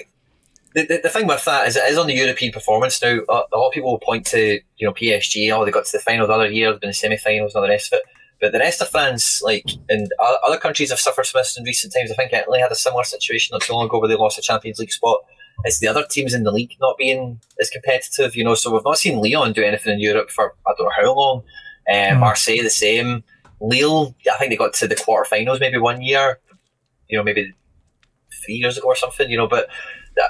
the, the, the, thing with that is it is on the European performance now. A, lot of people will point to you know PSG. Oh, they got to the final the other year, they've been in the semi-finals, and all the rest of it. But the rest of France, like and other countries, have suffered from this in recent times. I think Italy had a similar situation not so long ago where they lost a Champions League spot it's the other teams in the league not being as competitive, you know. So we've not seen Leon do anything in Europe for I don't know how long. Um, mm. Marseille the same. Lille, I think they got to the quarterfinals maybe one year, you know, maybe three years ago or something, you know. But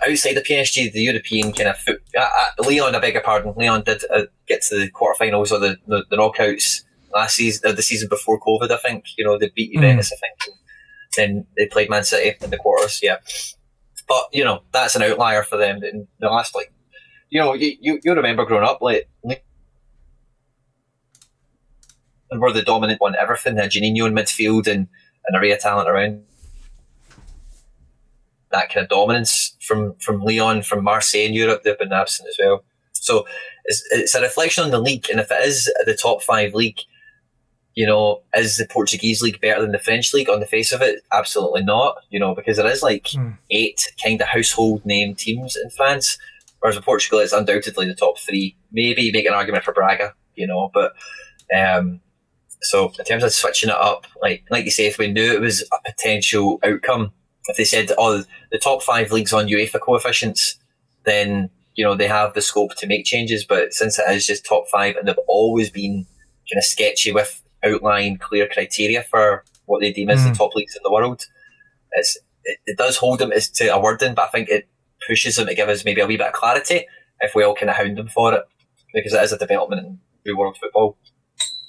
outside the PSG, the European kind of foot, uh, uh, Lyon, I beg your pardon, Leon did uh, get to the quarterfinals or the, the, the knockouts last season, uh, the season before COVID. I think you know they beat hmm. Juventus. Mm. I think. And then they played Man City in the quarters. Yeah. but you know that's an outlier for them. In the last like, you know, you you, you remember growing up like. And we're the dominant one, everything. Had Juninho in midfield and an array of talent around that kind of dominance from from Lyon, from Marseille in Europe. They've been absent as well. So it's, it's a reflection on the league, and if it is the top five league, you know, is the Portuguese league better than the French league on the face of it? Absolutely not. You know, because there is like mm. eight kind of household name teams in France, whereas in Portugal it's undoubtedly the top three. Maybe make an argument for Braga, you know, but um, so in terms of switching it up, like like you say, if we knew it was a potential outcome if they said, oh, the top five leagues on UEFA coefficients, then, you know, they have the scope to make changes. But since it is just top five and they've always been kind of sketchy with outline clear criteria for what they deem as mm. the top leagues in the world, it's, it, it does hold them as to a wording, but I think it pushes them to give us maybe a wee bit of clarity if we all kind of hound them for it because it is a development in real world football.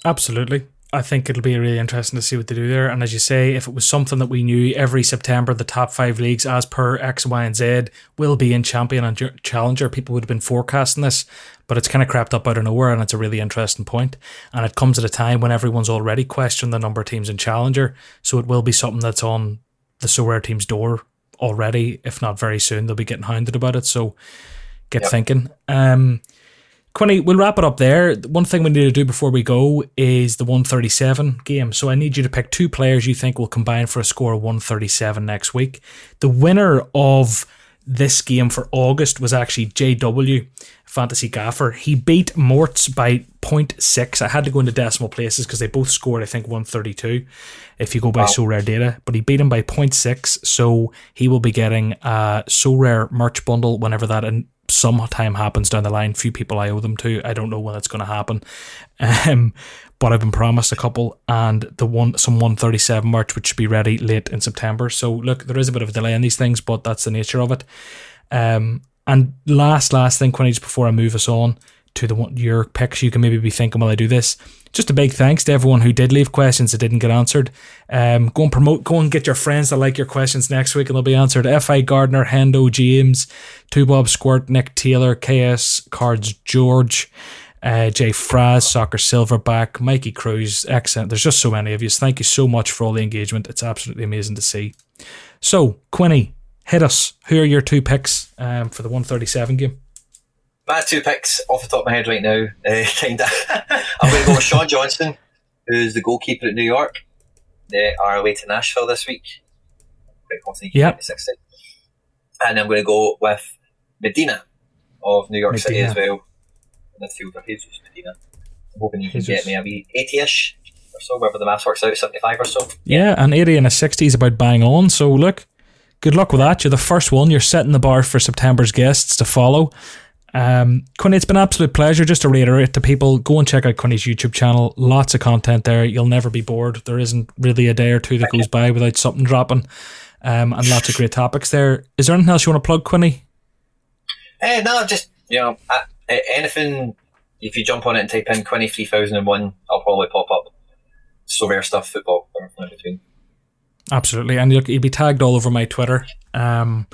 Absolutely. I think it'll be really interesting to see what they do there. And as you say, if it was something that we knew every September, the top five leagues, as per X, Y, and Z, will be in champion and challenger, people would have been forecasting this. But it's kind of crept up out of nowhere, and it's a really interesting point. And it comes at a time when everyone's already questioned the number of teams in challenger. So it will be something that's on the Sorare team's door already, if not very soon. They'll be getting hounded about it. So get yep. thinking. Um, Quinny, we'll wrap it up there. One thing we need to do before we go is the 137 game. So I need you to pick two players you think will combine for a score of 137 next week. The winner of this game for August was actually JW Fantasy Gaffer. He beat Morts by 0.6. I had to go into decimal places because they both scored, I think, 132 if you go by wow. Sorare data. But he beat him by 0.6. So he will be getting a Sorare merch bundle whenever that sometime happens down the line. Few people I owe them to. I don't know when it's going to happen, um, but I've been promised a couple, and the one some one thirty seven March, which should be ready late in September. So look, there is a bit of a delay in these things, but that's the nature of it. Um, and last last thing, Quinny, just before I move us on to the one your picks, you can maybe be thinking while I do this just a big thanks to everyone who did leave questions that didn't get answered. Um, go and promote, go and get your friends that like your questions next week and they'll be answered. F.I. Gardner, Hendo, James, Two Bob Squirt, Nick Taylor, KS Cards, George. Uh, Jay Fraz, Soccer Silverback, Mikey Cruz, excellent. There's just so many of you. Thank you so much for all the engagement. It's absolutely amazing to see. So, Quinny, hit us. Who are your two picks um, for the 137 game? My two picks off the top of my head right now, uh, <laughs> kind of. I'm going to go with Sean Johnson, who's the goalkeeper at New York. They are away to Nashville this week. Quite confident yep. And I'm going to go with Medina of New York Medina. City as well. Midfielder Jesus Medina. I'm hoping you can Jesus. get me a wee 80 ish or so, wherever the maths works out, 75 or so. Yeah, an 80 and a 60 is about bang on. So look, good luck with that. You're the first one. You're setting the bar for September's guests to follow. Um, Quinny, it's been an absolute pleasure. Just to reiterate to people, go and check out Quinny's YouTube channel. Lots of content there. You'll never be bored. There isn't really a day or two that goes by without something dropping. Um, and lots of great topics there. Is there anything else you want to plug, Quinny? Uh, no, just you know, uh, anything. If you jump on it and type in Quinny three thousand and one, I'll probably pop up. Sorare stuff, football, everything in between. Absolutely, and you'll, you'll be tagged all over my Twitter. Um,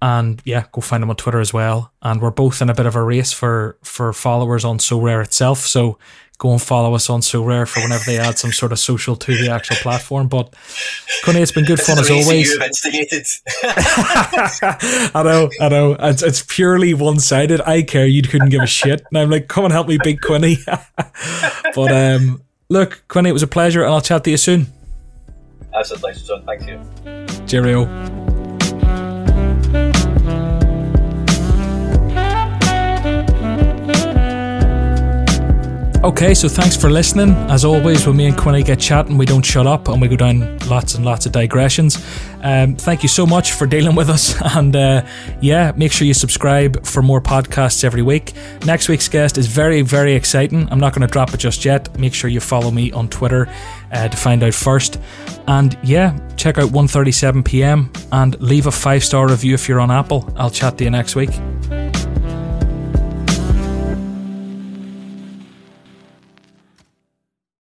and yeah, go find him on Twitter as well. And we're both in a bit of a race for for followers on Sorare itself. So go and follow us on Sorare for whenever they add some sort of social to the actual platform. But Connie, it's been good fun as always. <laughs> I know, I know. It's, it's purely one sided. I care you couldn't give a shit, and I'm like, come and help me, big <laughs> Quinny. but um, look, Quinny, it was a pleasure, and I'll chat to you soon. Absolutely, John. Thank you. Cheerio. Okay, so thanks for listening. As always, when me and Quinny get chatting, we don't shut up and we go down lots and lots of digressions. Um, thank you so much for dealing with us. <laughs> And uh, yeah, make sure you subscribe for more podcasts every week. Next week's guest is very, very exciting. I'm not going to drop it just yet. Make sure you follow me on Twitter uh, to find out first. And yeah, check out 1:37 p.m. and leave a five star review if you're on Apple. I'll chat to you next week.